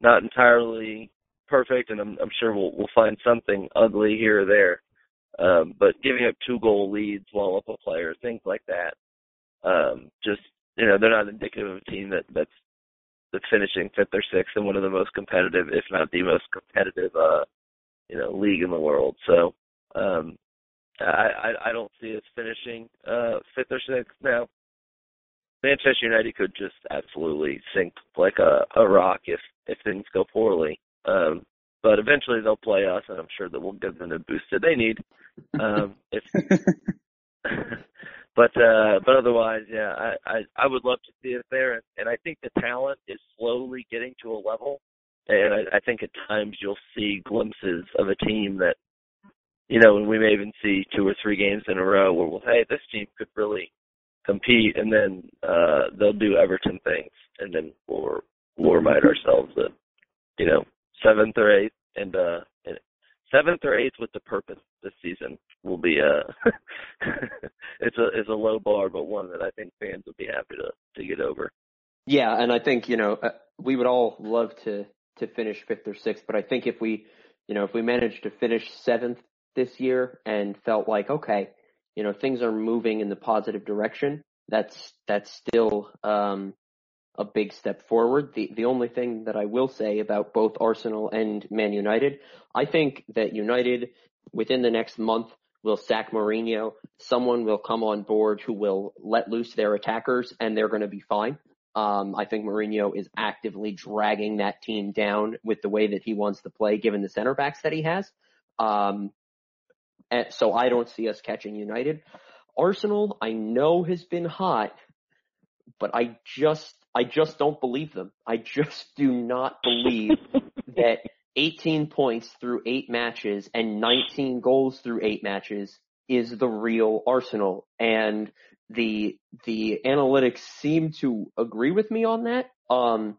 not entirely perfect, and I'm I'm sure we'll we'll find something ugly here or there. Um, but giving up two goal leads while up a player, things like that, um, just you know they're not indicative of a team that that's that's finishing fifth or sixth in one of the most competitive, if not the most competitive, uh, you know, league in the world. So um, I, I I don't see us finishing uh, fifth or sixth now. Manchester United could just absolutely sink like a, a rock if if things go poorly. Um, but eventually they'll play us, and I'm sure that we'll give them the boost that they need. Um, if but uh, but otherwise, yeah, I, I I would love to see us there, and, and I think the talent is slowly getting to a level, and I, I think at times you'll see glimpses of a team that, you know, and we may even see two or three games in a row where we'll hey, this team could really compete, and then uh, they'll do Everton things, and then we'll we'll remind ourselves that, you know, seventh or eighth, and uh, and seventh or eighth with the purpose this season will be uh it's a it's a low bar, but one that I think fans would be happy to to get over. Yeah, and I think you know uh, we would all love to to finish fifth or sixth, but I think if we, you know, if we managed to finish seventh this year and felt like okay, you know, things are moving in the positive direction, that's that's still um, a big step forward. The the only thing that I will say about both Arsenal and Man United, I think that United within the next month will sack Mourinho. Someone will come on board who will let loose their attackers, and they're going to be fine. Um, I think Mourinho is actively dragging that team down with the way that he wants to play, given the center backs that he has. Um, so I don't see us catching United. Arsenal, I know has been hot, but I just, I just don't believe them. I just do not believe that 18 points through eight matches and 19 goals through eight matches is the real Arsenal. And the, the analytics seem to agree with me on that. Um,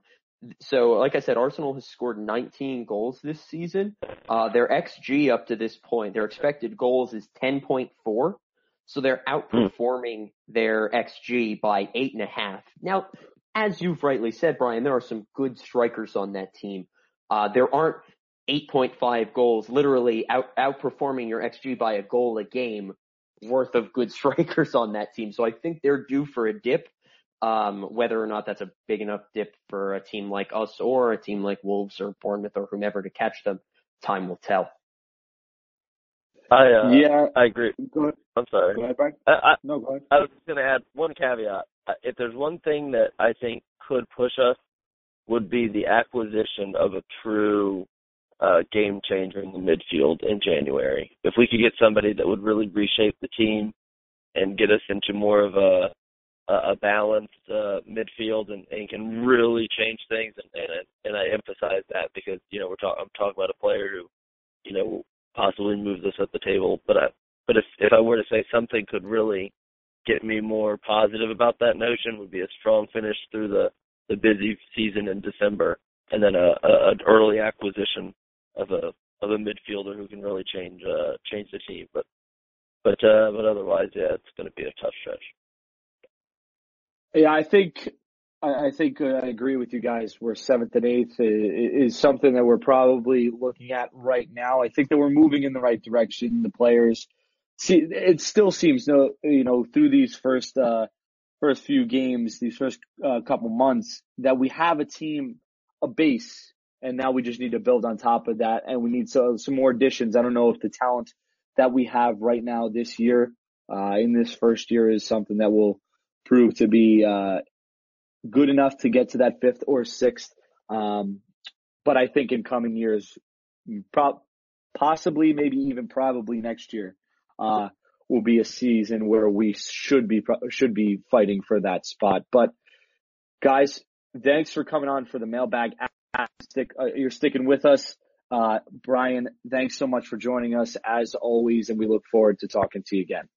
so like I said, Arsenal has scored 19 goals this season. Uh, their XG up to this point, their expected goals is 10.4. So they're outperforming their XG by eight and a half. Now, as you've rightly said, Brian, there are some good strikers on that team. Uh, there aren't 8.5 goals, literally out, outperforming your XG by a goal a game worth of good strikers on that team. So I think they're due for a dip. Um, whether or not that's a big enough dip for a team like us or a team like Wolves or Bournemouth or whomever to catch them, time will tell. I uh, yeah, I agree. Go ahead. I'm sorry. Go ahead, Brian. I, I, No, go ahead. I was going to add one caveat. If there's one thing that I think could push us, would be the acquisition of a true uh, game changer in the midfield in January. If we could get somebody that would really reshape the team and get us into more of a a a balanced uh, midfield and, and can really change things, and, and and I emphasize that because you know we're talking I'm talking about a player who you know possibly moves us at the table, but I but if if I were to say something could really get me more positive about that notion would be a strong finish through the the busy season in December, and then a, a an early acquisition of a of a midfielder who can really change uh change the team. But but uh but otherwise, yeah, it's going to be a tough stretch. Yeah, I think I, I think uh, I agree with you guys. We're seventh and eighth i- i- is something that we're probably looking at right now. I think that we're moving in the right direction. The players see it still seems no you know through these first uh first few games, these first uh, couple months that we have a team, a base, and now we just need to build on top of that, and we need so, some more additions. I don't know if the talent that we have right now this year, uh, in this first year, is something that will prove to be uh, good enough to get to that fifth or sixth. Um, but I think in coming years, pro- possibly, maybe even probably next year, uh, will be a season where we should be should be fighting for that spot. But guys, thanks for coming on for the mailbag. Stick, uh, you're sticking with us. Uh, Brian, thanks so much for joining us as always, and we look forward to talking to you again.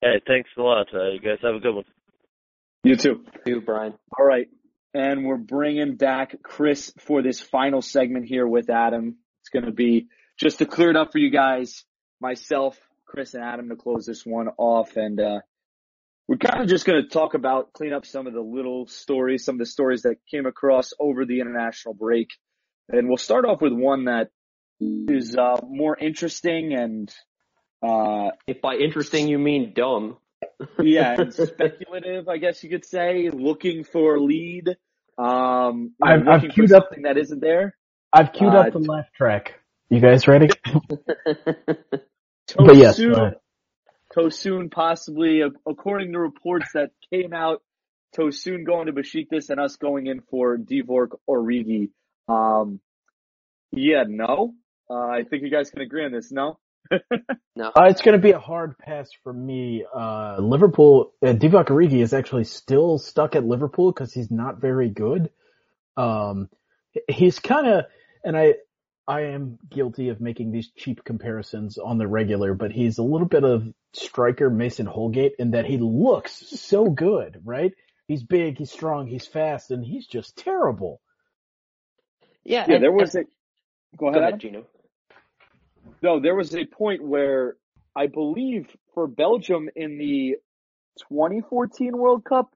Hey, thanks a lot. Uh, you guys have a good one. You too. You, Brian. All right. And we're bringing back Chris for this final segment here with Adam. It's going to be just to clear it up for you guys, myself, Chris and Adam to close this one off. And, uh, we're kind of just going to talk about, clean up some of the little stories, some of the stories that came across over the international break. And we'll start off with one that is, uh, more interesting and, uh, If by interesting you mean dumb. yeah, and speculative, I guess you could say, looking for a lead. Um, I've- I've looking for queued up- something that isn't there. I've queued Uh, up the laugh track. You guys ready? Tosun, But yes, go. Tosun possibly, according to reports that came out, Tosun going to Besiktas and us going in for Divock Origi. Um, yeah, no. Uh, I think you guys can agree on this. No. no. Uh, it's going to be a hard pass for me. Uh, Liverpool, uh, Divock Origi is actually still stuck at Liverpool because he's not very good. Um, he's kind of, and I, I am guilty of making these cheap comparisons on the regular, but he's a little bit of striker Mason Holgate in that he looks so good, right? He's big, he's strong, he's fast, and he's just terrible. Yeah, Yeah, and- there was uh, a. Go Go ahead. ahead, Gino. No, there was a point where I believe for Belgium in the 2014 World Cup,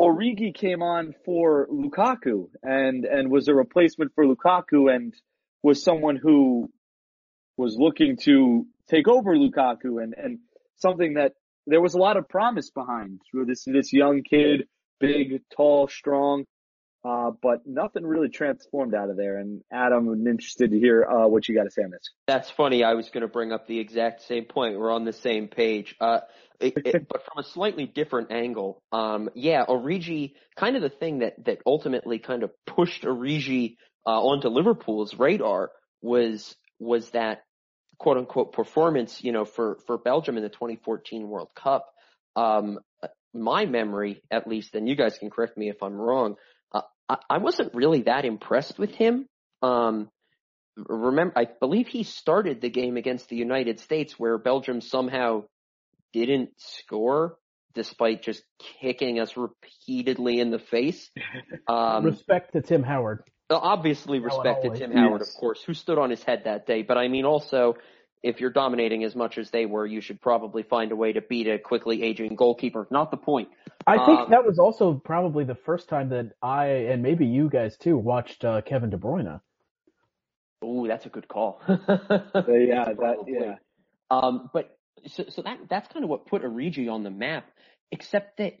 Origi came on for Lukaku and and was a replacement for Lukaku and was someone who was looking to take over Lukaku and and something that there was a lot of promise behind this this young kid, big, tall, strong. Uh, but nothing really transformed out of there. And Adam, I'm interested to hear uh, what you got to say on this. That's funny. I was going to bring up the exact same point. We're on the same page. Uh, it, it, but from a slightly different angle. Um, yeah, Origi, kind of the thing that, that ultimately kind of pushed Origi, uh, onto Liverpool's radar was, was that quote unquote performance, you know, for, for Belgium in the 2014 World Cup. Um, my memory, at least, and you guys can correct me if I'm wrong, uh, I, I wasn't really that impressed with him. Um, remember, I believe he started the game against the United States where Belgium somehow didn't score despite just kicking us repeatedly in the face. Um, Respect to Tim Howard. Obviously Now and respect to always. Tim Howard, Yes. of course, who stood on his head that day. But I mean, also, if you're dominating as much as they were, you should probably find a way to beat a quickly aging goalkeeper. Not the point. I think Um, that was also probably the first time that I and maybe you guys too watched uh, Kevin De Bruyne. Oh, that's a good call. Uh, yeah, that yeah. Um, but so, so that that's kind of what put Origi on the map. Except that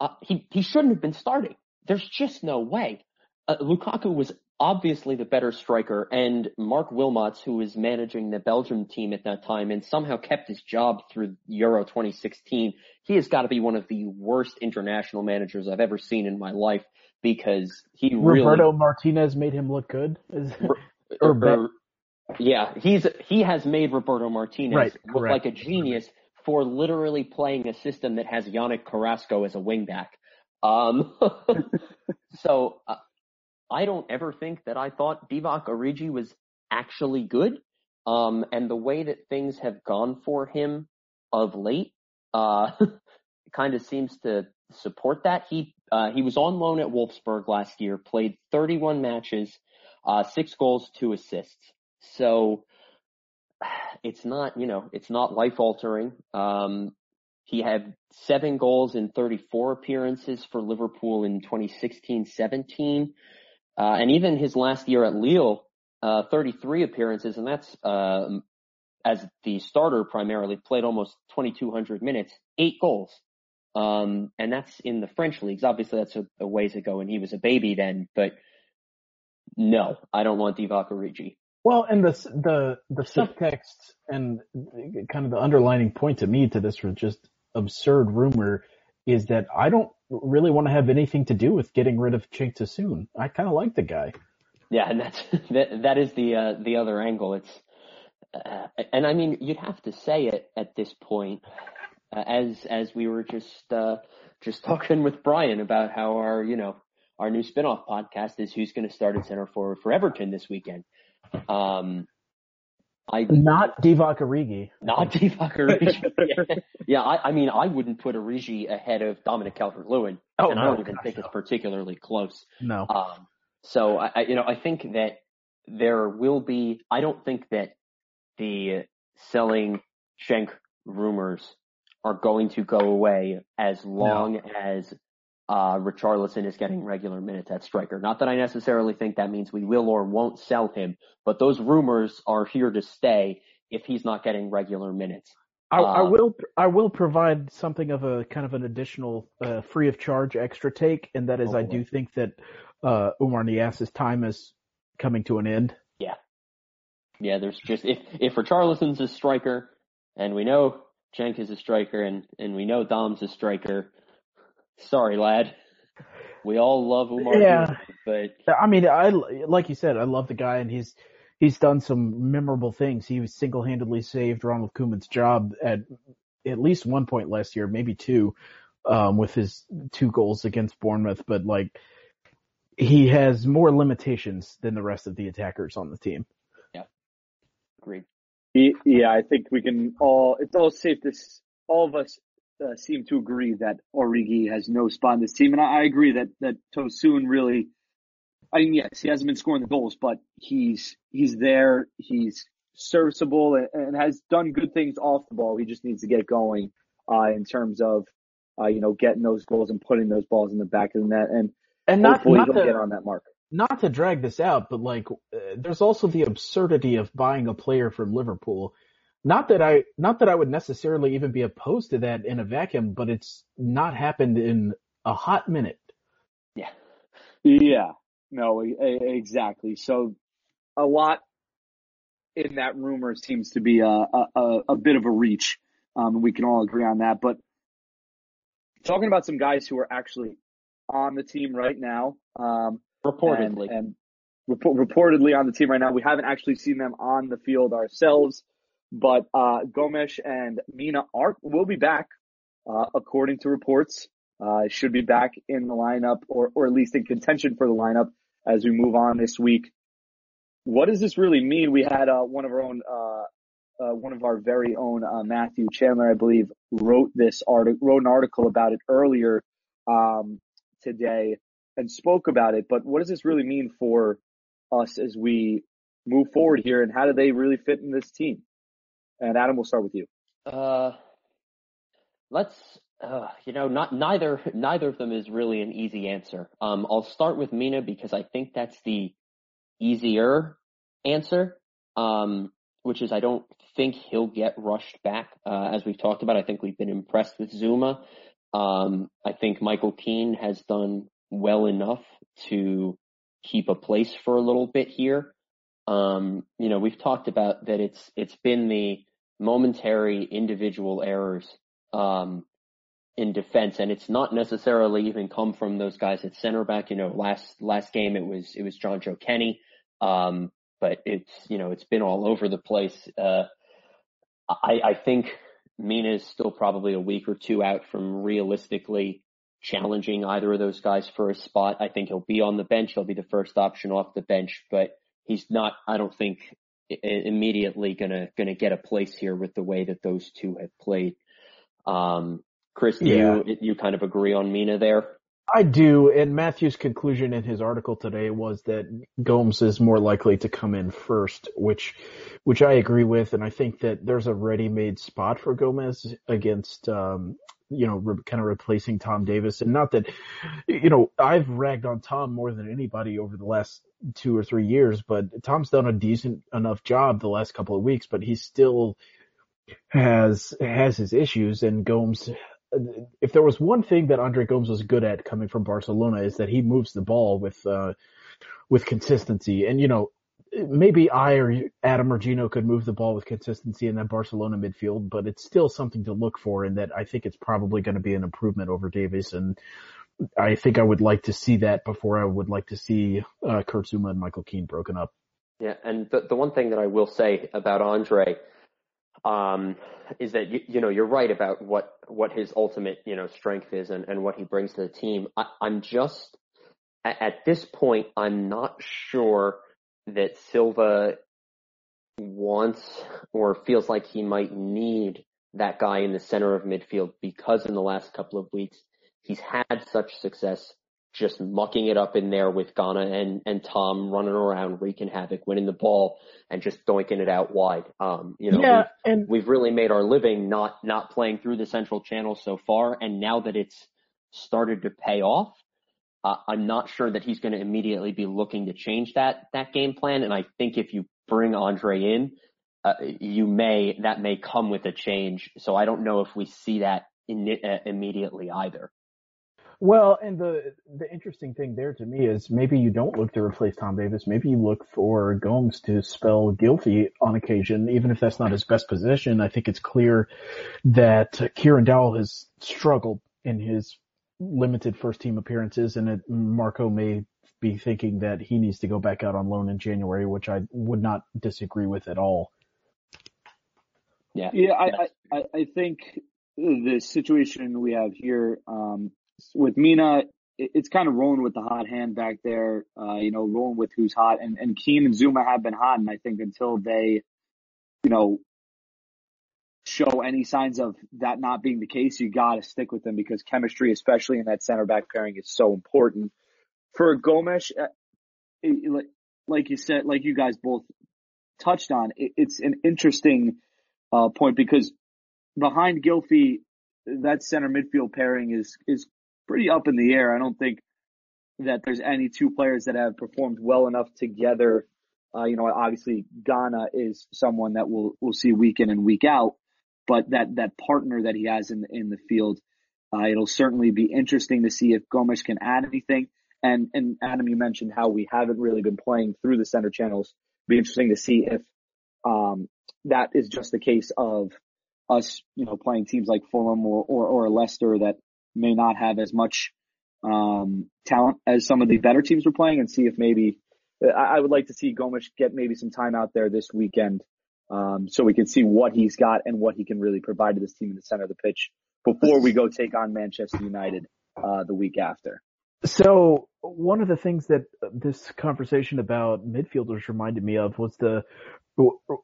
uh, he he shouldn't have been starting. There's just no way. Uh, Lukaku was obviously the better striker, and Marc Wilmots, who was managing the Belgium team at that time, and somehow kept his job through Euro 2016. He has got to be one of the worst international managers I've ever seen in my life because he really Roberto Martinez made him look good. Is- or be- or- yeah, he's he has made Roberto Martinez Right, look correct. like a genius for literally playing a system that has Yannick Carrasco as a wingback. Um, so uh, I don't ever think that I thought Divock Origi was actually good. Um, and the way that things have gone for him of late, uh, kind of seems to support that. He, uh, he was on loan at Wolfsburg last year, played 31 matches, uh, six goals, two assists. So it's not, you know, it's not life altering. Um, he had seven goals in 34 appearances for Liverpool in 2016-17. Uh, and even his last year at Lille, uh, 33 appearances, and that's, um, as the starter primarily, played almost 2,200 minutes, eight goals. Um, and that's in the French leagues. Obviously that's a, a ways ago and he was a baby then, but no, I don't want Divock Origi. Well, and the the the subtext and kind of the underlining point to me to this was just absurd rumor is that I don't really want to have anything to do with getting rid of Cenk Tosun. I kind of like the guy. Yeah, and that's that. That is the uh, the other angle. It's uh, and I mean you'd have to say it at this point, uh, as as we were just uh, just talking with Brian about how our you know our new spinoff podcast is who's going to start at center forward for Everton this weekend. Um, I Not Divock Origi. not Divock Origi. yeah, yeah I, I mean I wouldn't put Origi ahead of Dominic Calvert-Lewin, Oh, and I no, don't even gosh, think no. it's particularly close. No. Um, so I, I, you know, I think that there will be. I don't think that the selling Cenk rumors are going to go away as long as uh, Richarlison is getting regular minutes at striker. Not that I necessarily think that means we will or won't sell him, but those rumors are here to stay if he's not getting regular minutes. I, I Uh, will I will provide something of a kind of an additional uh, free of charge extra take, and that is Oh, I boy. do think that uh, Oumar Niasse's time is coming to an end. Yeah, yeah. there's just if if Richarlison's a striker, and we know Cenk is a striker, and and we know Dom's a striker. Sorry, lad. We all love Oumar, Yeah. Diouf, but I mean, I like you said, I love the guy, and he's he's done some memorable things. He was single handedly saved Ronald Koeman's job at at least one point last year, maybe two, um, with his two goals against Bournemouth. But like, he has more limitations than the rest of the attackers on the team. Yeah, agreed. Yeah, I think we can all, it's all safe to, s- all of us uh, seem to agree that Origi has no spot in this team. And I, I agree that, that Tosun really, I mean, yes, he hasn't been scoring the goals, but he's, he's there. He's serviceable and, and has done good things off the ball. He just needs to get going, uh, in terms of, uh, you know, getting those goals and putting those balls in the back of the net. And And not hopefully not he'll to, get on that mark. not to drag this out, but like, uh, there's also the absurdity of buying a player from Liverpool. Not that I, not that I would necessarily even be opposed to that in a vacuum, but it's not happened in a hot minute. Yeah, Yeah, no, exactly. So a lot in that rumor seems to be a, a, a- a bit of a reach. Um, we can all agree on that. But talking about some guys who are actually on the team right now, um, reportedly. and, and report, reportedly on the team right now, we haven't actually seen them on the field ourselves. But uh, Gomes and Mina are will be back, uh, according to reports. Uh, should be back in the lineup, or or at least in contention for the lineup as we move on this week. What does this really mean? We had uh, one of our own, uh, uh, one of our very own Matthew Chandler, I believe, wrote this article, wrote an article about it earlier um, today, and spoke about it. But what does this really mean for us as we move forward here, and how do they really fit in this team? And Adam, we'll start with you. Uh, let's. Uh, you know, not neither neither of them is really an easy answer. Um, I'll start with Mina because I think that's the easier answer. Um, which is I don't think he'll get rushed back. Uh, as we've talked about, I think we've been impressed with Zouma. Um, I think Michael Keane has done well enough to keep a place for a little bit here. Um, you know, we've talked about that it's it's been the momentary individual errors um, in defense, and it's not necessarily even come from those guys at center back. You know, last last game it was it was Jonjoe Kenny, um, but it's you know it's been all over the place. Uh, I, I think Mina is still probably a week or two out from realistically challenging either of those guys for a spot. I think he'll be on the bench. He'll be the first option off the bench, but he's not, I don't think immediately gonna, gonna get a place here with the way that those two have played. Um, Chris, yeah. you, you kind of agree on Mina there? I do, and Matthew's conclusion in his article today was that Gomes is more likely to come in first, which, which I agree with, and I think that there's a ready-made spot for Gomes against, um, you know, re- kind of replacing Tom Davies, and not that, you know, I've ragged on Tom more than anybody over the last two or three years, but Tom's done a decent enough job the last couple of weeks, but he still has has his issues, and Gomes if there was one thing that Andre Gomes was good at coming from Barcelona is that he moves the ball with uh, with consistency. And you know, maybe I or Adam or Gino could move the ball with consistency in that Barcelona midfield, but it's still something to look for. And that I think it's probably going to be an improvement over Davies. And I think I would like to see that before I would like to see uh, Kurt Zouma and Michael Keane broken up. Yeah, and the the one thing that I will say about Andre um, is that you, you know you're right about what what his ultimate you know strength is and, and what he brings to the team. I, I'm just at, at this point I'm not sure that Silva wants or feels like he might need that guy in the center of midfield because in the last couple of weeks he's had such success just mucking it up in there with Gana and, and Tom running around wreaking havoc, winning the ball and just doinking it out wide. Um, you know, yeah, we've, and we've really made our living not, not playing through the central channel so far. And now that it's started to pay off, uh, I'm not sure that he's going to immediately be looking to change that, that game plan. And I think if you bring Andre in, uh, you may, that may come with a change. So I don't know if we see that in, uh, immediately either. Well, and the the interesting thing there to me is maybe you don't look to replace Tom Davies. Maybe you look for Gomes to spell Gylfi on occasion, even if that's not his best position. I think it's clear that Kieran Dowell has struggled in his limited first team appearances, and it, Marco may be thinking that he needs to go back out on loan in January, which I would not disagree with at all. Yeah, yeah, I, I, I think the situation we have here, um, with Mina, it's kind of rolling with the hot hand back there, uh, you know, rolling with who's hot. And, and Keane and Zouma have been hot. And I think until they, you know, show any signs of that not being the case, you got to stick with them because chemistry, especially in that center back pairing, is so important. For Gomes, uh, like you said, like you guys both touched on, it's an interesting uh, point because behind Gylfi, that center midfield pairing is is pretty up in the air. I don't think that there's any two players that have performed well enough together. Uh, you know, obviously Gana is someone that we'll we'll see week in and week out, but that that partner that he has in in the field, uh, it'll certainly be interesting to see if Gomes can add anything. And and Adam, you mentioned how we haven't really been playing through the center channels. Be interesting to see if um, that is just the case of us, you know, playing teams like Fulham or, or, or Leicester that may not have as much um, talent as some of the better teams were playing, and see if maybe I, I would like to see Gomes get maybe some time out there this weekend, um, so we can see what he's got and what he can really provide to this team in the center of the pitch before we go take on Manchester United uh, the week after. So one of the things that this conversation about midfielders reminded me of was the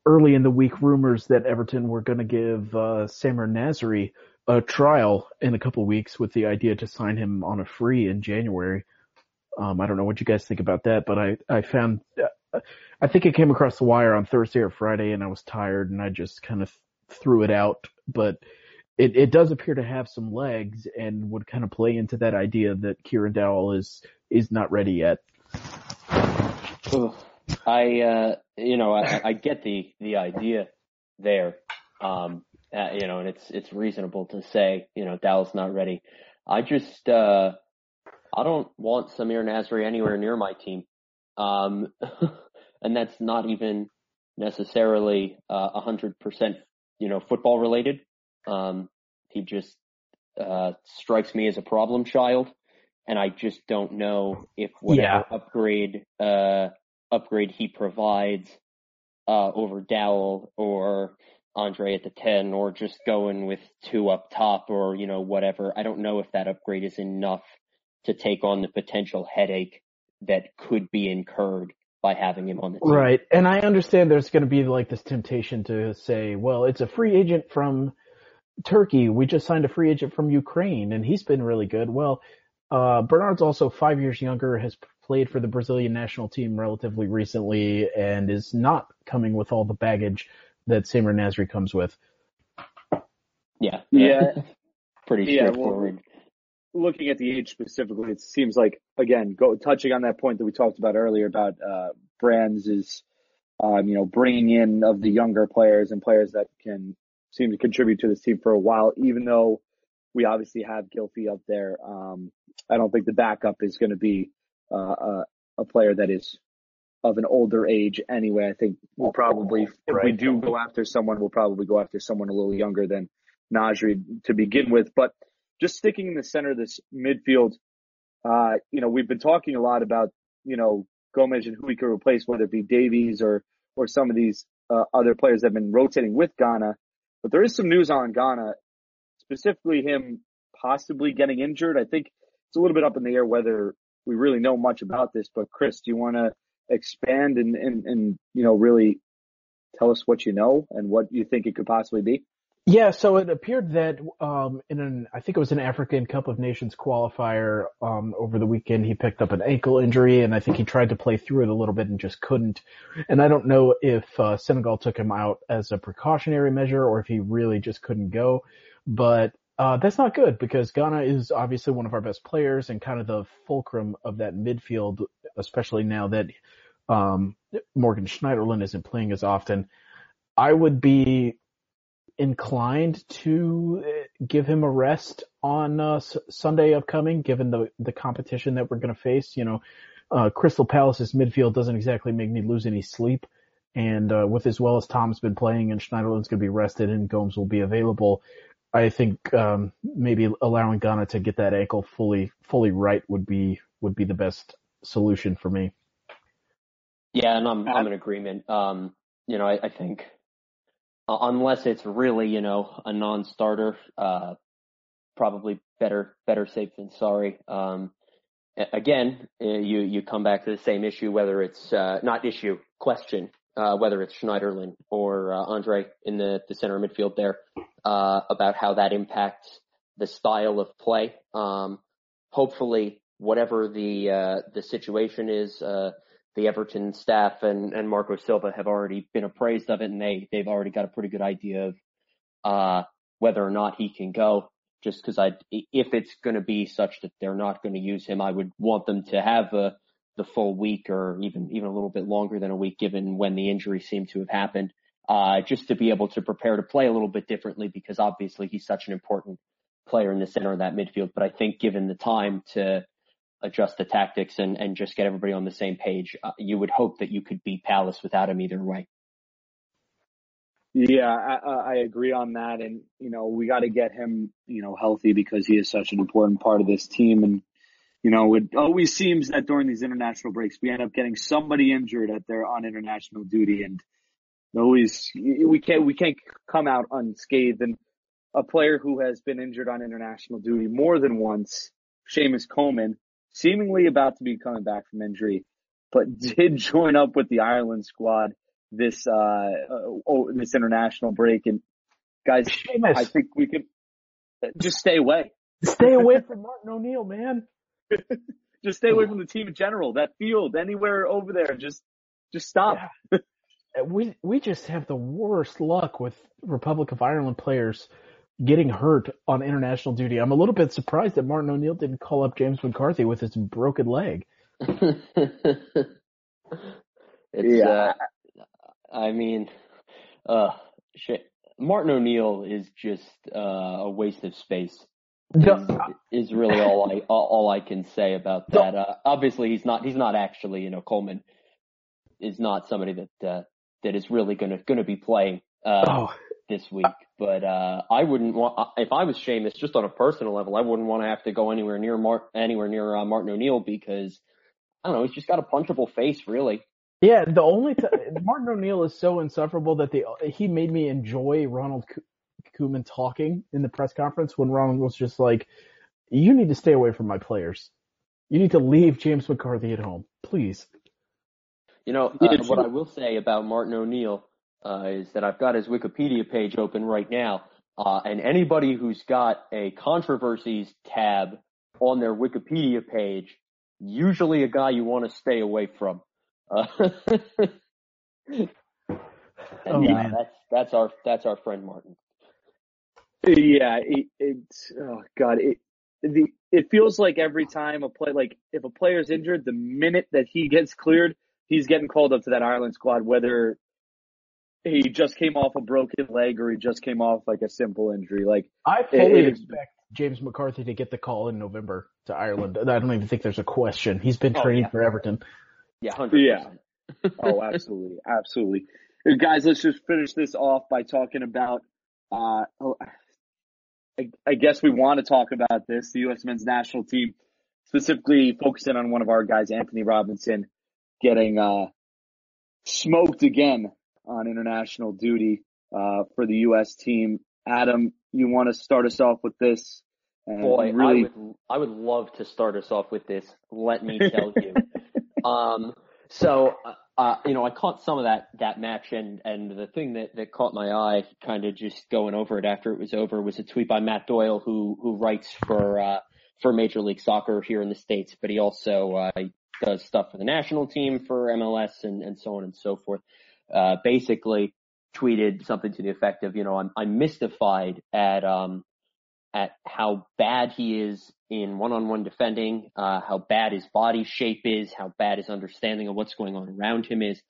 early in the week rumors that Everton were going to give uh, Samir Nasri a trial in a couple weeks with the idea to sign him on a free in January. Um, I don't know what you guys think about that, but I, I found, uh, I think it came across the wire on Thursday or Friday and I was tired and I just kind of threw it out, but it, it does appear to have some legs and would kind of play into that idea that Kieran Dowell is is not ready yet. I uh, you know I, I get the the idea there, um, uh, you know, and it's it's reasonable to say you know Dowell's not ready. I just uh, I don't want Samir Nasri anywhere near my team, um, and that's not even necessarily uh, a hundred percent you know football related. Um, he just uh, strikes me as a problem child, and I just don't know if whatever yeah. upgrade uh, upgrade he provides uh, over Dowell or Andre at the 10 or just going with two up top or, you know, whatever. I don't know if that upgrade is enough to take on the potential headache that could be incurred by having him on the team. Right. And I understand there's going to be like this temptation to say, well, it's a free agent from Turkey. We just signed a free agent from Ukraine and he's been really good. Well, uh, Bernard's also five years younger, has played for the Brazilian national team relatively recently, and is not coming with all the baggage that Samir Nasri comes with. Yeah. Yeah. Pretty Yeah, straightforward. Looking at the age specifically, it seems like again, go touching on that point that we talked about earlier about uh, Brands is, um, you know, bringing in of the younger players and players that can seem to contribute to this team for a while, even though we obviously have Gylfi up there. Um, I don't think the backup is going to be uh, a, a player that is of an older age anyway. I think we'll probably, if we do go after someone, we'll probably go after someone a little younger than Nasri to begin with. But just sticking in the center of this midfield, uh, you know, we've been talking a lot about, you know, Gomes and who he could replace, whether it be Davies or, or some of these uh, other players that have been rotating with Gana. But there is some news on Gana, specifically him possibly getting injured. I think it's a little bit up in the air whether we really know much about this. But Chris, do you want to expand and, and, and, you know, really tell us what you know and what you think it could possibly be? Yeah, so it appeared that um, in an I think it was an African Cup of Nations qualifier um, over the weekend he picked up an ankle injury and I think he tried to play through it a little bit and just couldn't. And I don't know if uh, Senegal took him out as a precautionary measure or if he really just couldn't go. But uh, that's not good because Gana is obviously one of our best players and kind of the fulcrum of that midfield, especially now that um, Morgan Schneiderlin isn't playing as often. I would be inclined to uh, give him a rest on uh, S- Sunday upcoming, given the the competition that we're going to face. You know, uh, Crystal Palace's midfield doesn't exactly make me lose any sleep, and uh, with as well as Tom's been playing and Schneiderlin's going to be rested and Gomes will be available, I think um, maybe allowing Gana to get that ankle fully fully right would be would be the best solution for me. Yeah, and I'm I'm in agreement. Um, you know, I, I think uh, unless it's really you know a non-starter, uh, probably better better safe than sorry. Um, again, uh, you you come back to the same issue, whether it's uh, not issue question, uh, whether it's Schneiderlin or uh, Andre in the the center midfield there, uh, about how that impacts the style of play. Um, hopefully, whatever the uh, the situation is. The Everton staff and, and Marco Silva have already been appraised of it and they, they've already got a pretty good idea of, uh, whether or not he can go. Just cause I, if it's going to be such that they're not going to use him, I would want them to have a, the full week or even, even a little bit longer than a week given when the injury seemed to have happened. Uh, just to be able to prepare to play a little bit differently because obviously he's such an important player in the center of that midfield. But I think given the time to, adjust the tactics and, and just get everybody on the same page. Uh, you would hope that you could beat Palace without him either way. Yeah, I, I agree on that. And, you know, we got to get him, you know, healthy because he is such an important part of this team. And, you know, it always seems that during these international breaks, we end up getting somebody injured at their on international duty. And always, we can't, we can't come out unscathed. And a player who has been injured on international duty more than once, Seamus Coleman, seemingly about to be coming back from injury, but did join up with the Ireland squad this, uh, uh oh, this international break. And guys, Seamus. I think we could just stay away. Stay away from Martin O'Neill, man. Just stay away from the team in general. That field, anywhere over there, just, just stop. we we just have the worst luck with Republic of Ireland players getting hurt on international duty. I'm a little bit surprised that Martin O'Neill didn't call up James McCarthy with his broken leg. it's, Yeah. uh, I mean, uh, shit. Martin O'Neill is just uh, a waste of space. The- Is really all I all, all I can say about The- that. Uh, obviously, he's not he's not actually you know Coleman is not somebody that uh, that is really gonna gonna be playing uh, oh, this week. But uh, I wouldn't want if I was Seamus, just on a personal level, I wouldn't want to have to go anywhere near Mar- anywhere near uh, Martin O'Neill because I don't know, he's just got a punchable face, really. yeah. The only t- Martin O'Neill is so insufferable that the he made me enjoy Ronald Ko- Koeman talking in the press conference when Ronald was just like, "You need to stay away from my players. You need to leave James McCarthy at home, please." You know, uh, what. I will say about Martin O'Neill uh, is that I've got his Wikipedia page open right now, uh, and anybody who's got a controversies tab on their Wikipedia page, usually a guy you want to stay away from. Uh, and Oh, yeah, man. that's that's our that's our friend Martin. Yeah, it, it's oh god, it the it feels like every time a play like if a player's injured, the minute that he gets cleared, he's getting called up to that Ireland squad, whether he just came off a broken leg or he just came off like a simple injury. Like I fully it- expect James McCarthy to get the call in November to Ireland. I don't even think there's a question. He's been Oh, training yeah. for Everton. Yeah, hundred Yeah. oh, absolutely, absolutely. Guys, let's just finish this off by talking about. Uh, oh, I, I guess we want to talk about this. The U.S. men's national team, specifically focusing on one of our guys, Anthony Robinson, getting uh, smoked again on international duty uh, for the U.S. team. Adam, you want to start us off with this? Boy, really, I would I would love to start us off with this. Let me tell you. um, so uh, uh, you know, I caught some of that that match, and and the thing that that caught my eye, kind of just going over it after it was over, was a tweet by Matt Doyle, who who writes for uh, for Major League Soccer here in the states, but he also uh, does stuff for the national team for MLS and and so on and so forth. Uh, basically, tweeted something to the effect of, you know, I'm I'm mystified at um at how bad he is in one-on-one defending, uh, how bad his body shape is, how bad his understanding of what's going on around him is,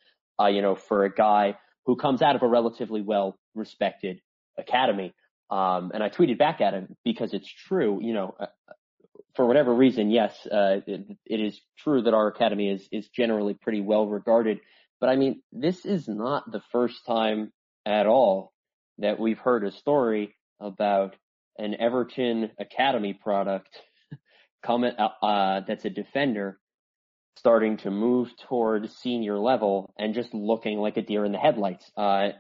uh, you know, for a guy who comes out of a relatively well-respected academy. Um, and I tweeted back at him because it's true, you know, uh, for whatever reason, yes, uh, it, it is true that our academy is, is generally pretty well regarded. But I mean, this is not the first time at all that we've heard a story about an Everton Academy product coming uh, uh, that's a defender starting to move toward senior level and just looking like a deer in the headlights. Uh,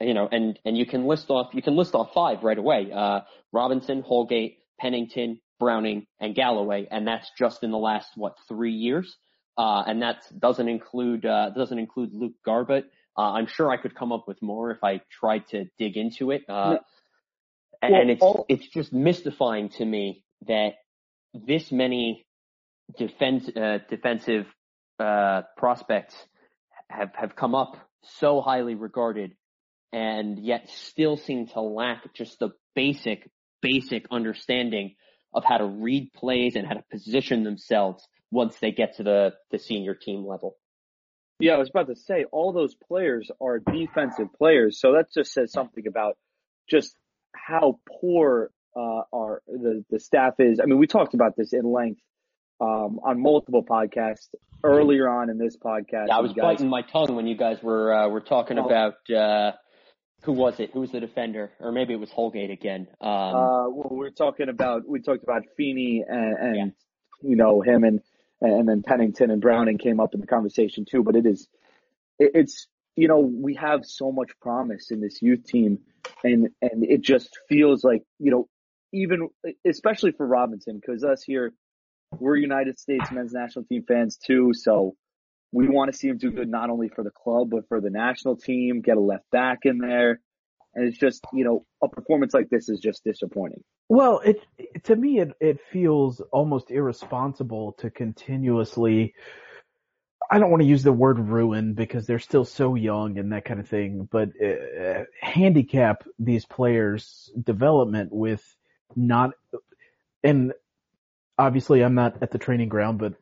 you know, and and you can list off you can list off five right away. Uh, Robinson, Holgate, Pennington, Browning, and Galloway, and that's just in the last what three years. Uh, and that doesn't include uh, doesn't include Luke Garbutt. Uh, I'm sure I could come up with more if I tried to dig into it. Uh, No. and, Well, and it's all- it's just mystifying to me that this many defense uh, defensive uh, prospects have have come up so highly regarded, and yet still seem to lack just the basic basic understanding of how to read plays and how to position themselves once they get to the the senior team level. Yeah, I was about to say all those players are defensive players, so that just says something about just how poor uh, our the the staff is. I mean, we talked about this in length um, on multiple podcasts earlier on in this podcast. Yeah, I was guys- biting my tongue when you guys were uh, were talking Oh. about uh, who was it? Who was the defender? Or maybe it was Holgate again. Um, Uh, well, we were talking about we talked about Feeney and, and you know him and and then Pennington and Browning came up in the conversation too. But it is it, it's you know we have so much promise in this youth team, and and it just feels like you know even especially for Robinson because us here we're United States men's national team fans too, so. We want to see him do good not only for the club but for the national team. Get a left back in there, and it's just you know a performance like this is just disappointing. Well, it to me it it feels almost irresponsible to continuously I don't want to use the word ruin because they're still so young and that kind of thing, but uh, handicap these players' development with not, and obviously I'm not at the training ground, but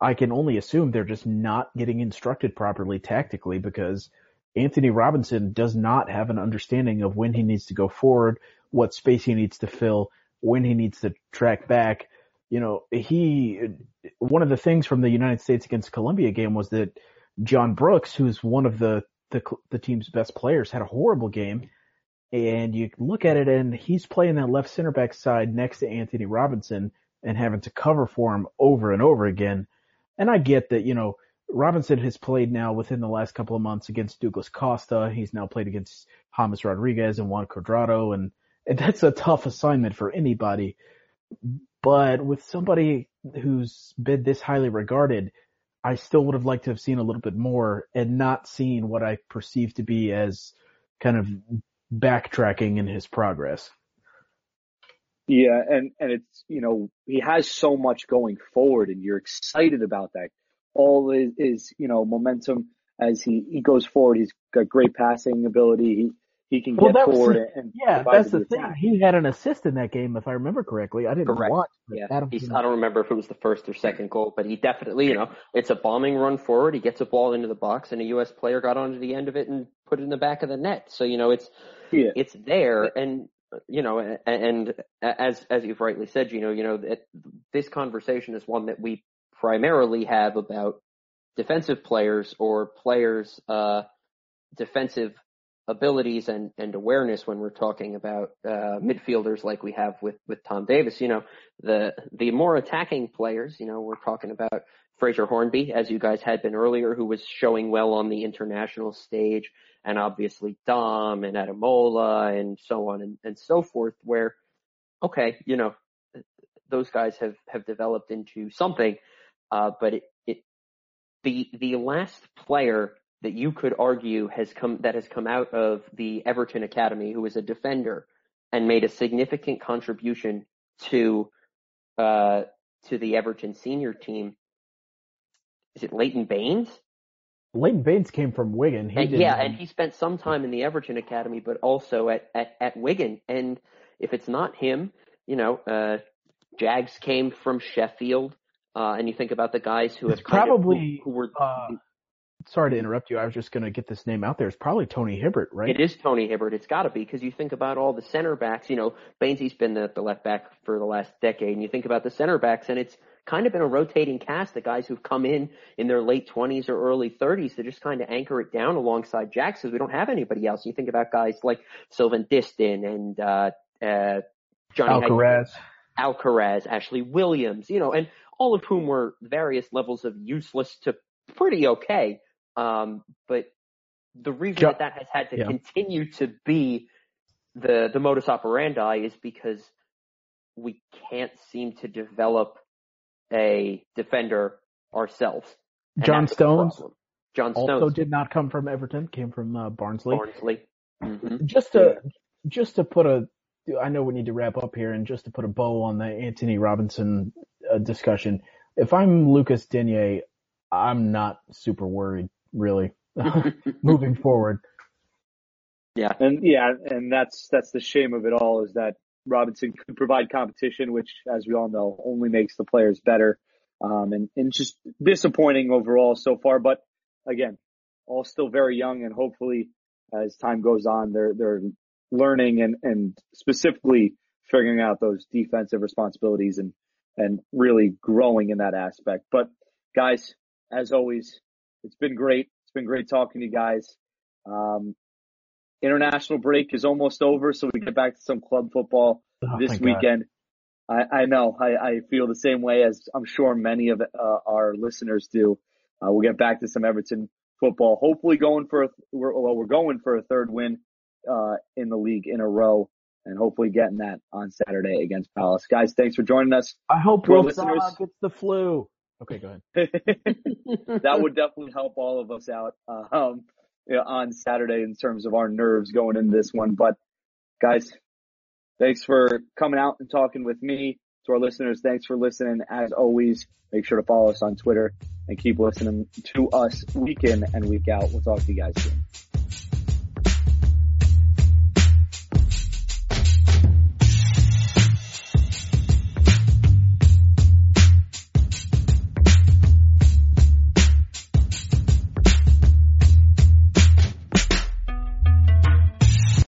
I can only assume they're just not getting instructed properly tactically because Anthony Robinson does not have an understanding of when he needs to go forward, what space he needs to fill, when he needs to track back. You know, he, one of the things from the United States against Colombia game was that John Brooks, who's one of the, the, the team's best players, had a horrible game. And you look at it and he's playing that left center back side next to Anthony Robinson and having to cover for him over and over again. And I get that, you know, Robinson has played now within the last couple of months against Douglas Costa. He's now played against James Rodriguez and Juan Cuadrado and, and that's a tough assignment for anybody. But with somebody who's been this highly regarded, I still would have liked to have seen a little bit more and not seen what I perceive to be as kind of backtracking in his progress. Yeah, and and it's you know he has so much going forward, and you're excited about that. All is, is you know momentum as he he goes forward. He's got great passing ability. He can Well, get was forward the- and Yeah, that's to the thing. He had an assist in that game, if I remember correctly. I didn't Correct. watch. Yeah, Adam I don't remember if it was the first or second goal, but he definitely, you know, it's a bombing run forward. He gets a ball into the box, and a U.S. player got onto the end of it and put it in the back of the net. So you know, it's Yeah. it's there, and you know, and, and as as you've rightly said, you know, you know, that this conversation is one that we primarily have about defensive players or players' uh, defensive abilities and, and awareness when we're talking about uh, midfielders like we have with, with Tom Davies. You know, the the more attacking players, you know, we're talking about Fraser Hornby, as you guys had been earlier, who was showing well on the international stage, and obviously Dom and Ademola and so on and, and so forth, where, okay, you know, those guys have, have developed into something, uh, but it, it, the, the last player that you could argue has come, that has come out of the Everton Academy, who is a defender and made a significant contribution to, uh, to the Everton senior team. Is it Leighton Baines? Leighton Baines came from Wigan. He And, yeah, and he spent some time in the Everton Academy, but also at, at, at Wigan. And if it's not him, you know, uh, Jags came from Sheffield, uh, and you think about the guys who It's have kind of- probably, who, who were. uh, sorry to interrupt you. I was just going to get this name out there. It's probably Tony Hibbert, right? It is Tony Hibbert. It's got to be because you think about all the center backs. You know, Bainesy's been the, the left back for the last decade, and you think about the center backs, and it's kind of been a rotating cast of guys who've come in in their late 20s or early 30s to just kind of anchor it down alongside Jags because we don't have anybody else. You think about guys like Sylvain Distin and uh, uh, Johnny Alcaraz. Alcaraz, Ashley Williams, you know, and all of whom were various levels of useless to pretty okay. Um, but the reason Jo- that that has had to yeah. continue to be the the modus operandi is because we can't seem to develop a defender ourselves. And John Stones. John also Stones, did not come from Everton. Came from uh, Barnsley. Barnsley. hmm Just to just to put a, I know we need to wrap up here, and just to put a bow on the Anthony Robinson uh, discussion. If I'm Lucas Digne, I'm not super worried, really, moving forward. Yeah. And yeah, and that's that's the shame of it all is that Robinson could provide competition, which, as we all know, only makes the players better. Um, and and just disappointing overall so far. But again, all still very young, and hopefully, as time goes on, they're they're learning and and specifically figuring out those defensive responsibilities and and really growing in that aspect. But guys, as always, it's been great. It's been great talking to you guys. Um, international break is almost over, so we get back to some club football Oh, this weekend. I, I know I, I feel the same way as I'm sure many of uh, our listeners do. Uh, we'll get back to some Everton football. Hopefully, going for a, we're, well, we're going for a third win uh, in the league in a row, and hopefully getting that on Saturday against Palace. Guys, thanks for joining us. I hope Will gets the flu. Okay, go ahead. that would definitely help all of us out um, yeah, on Saturday in terms of our nerves going into this one. But guys, thanks for coming out and talking with me, To our listeners, thanks for listening. As always, make sure to follow us on Twitter and keep listening to us week in and week out. We'll talk to you guys soon.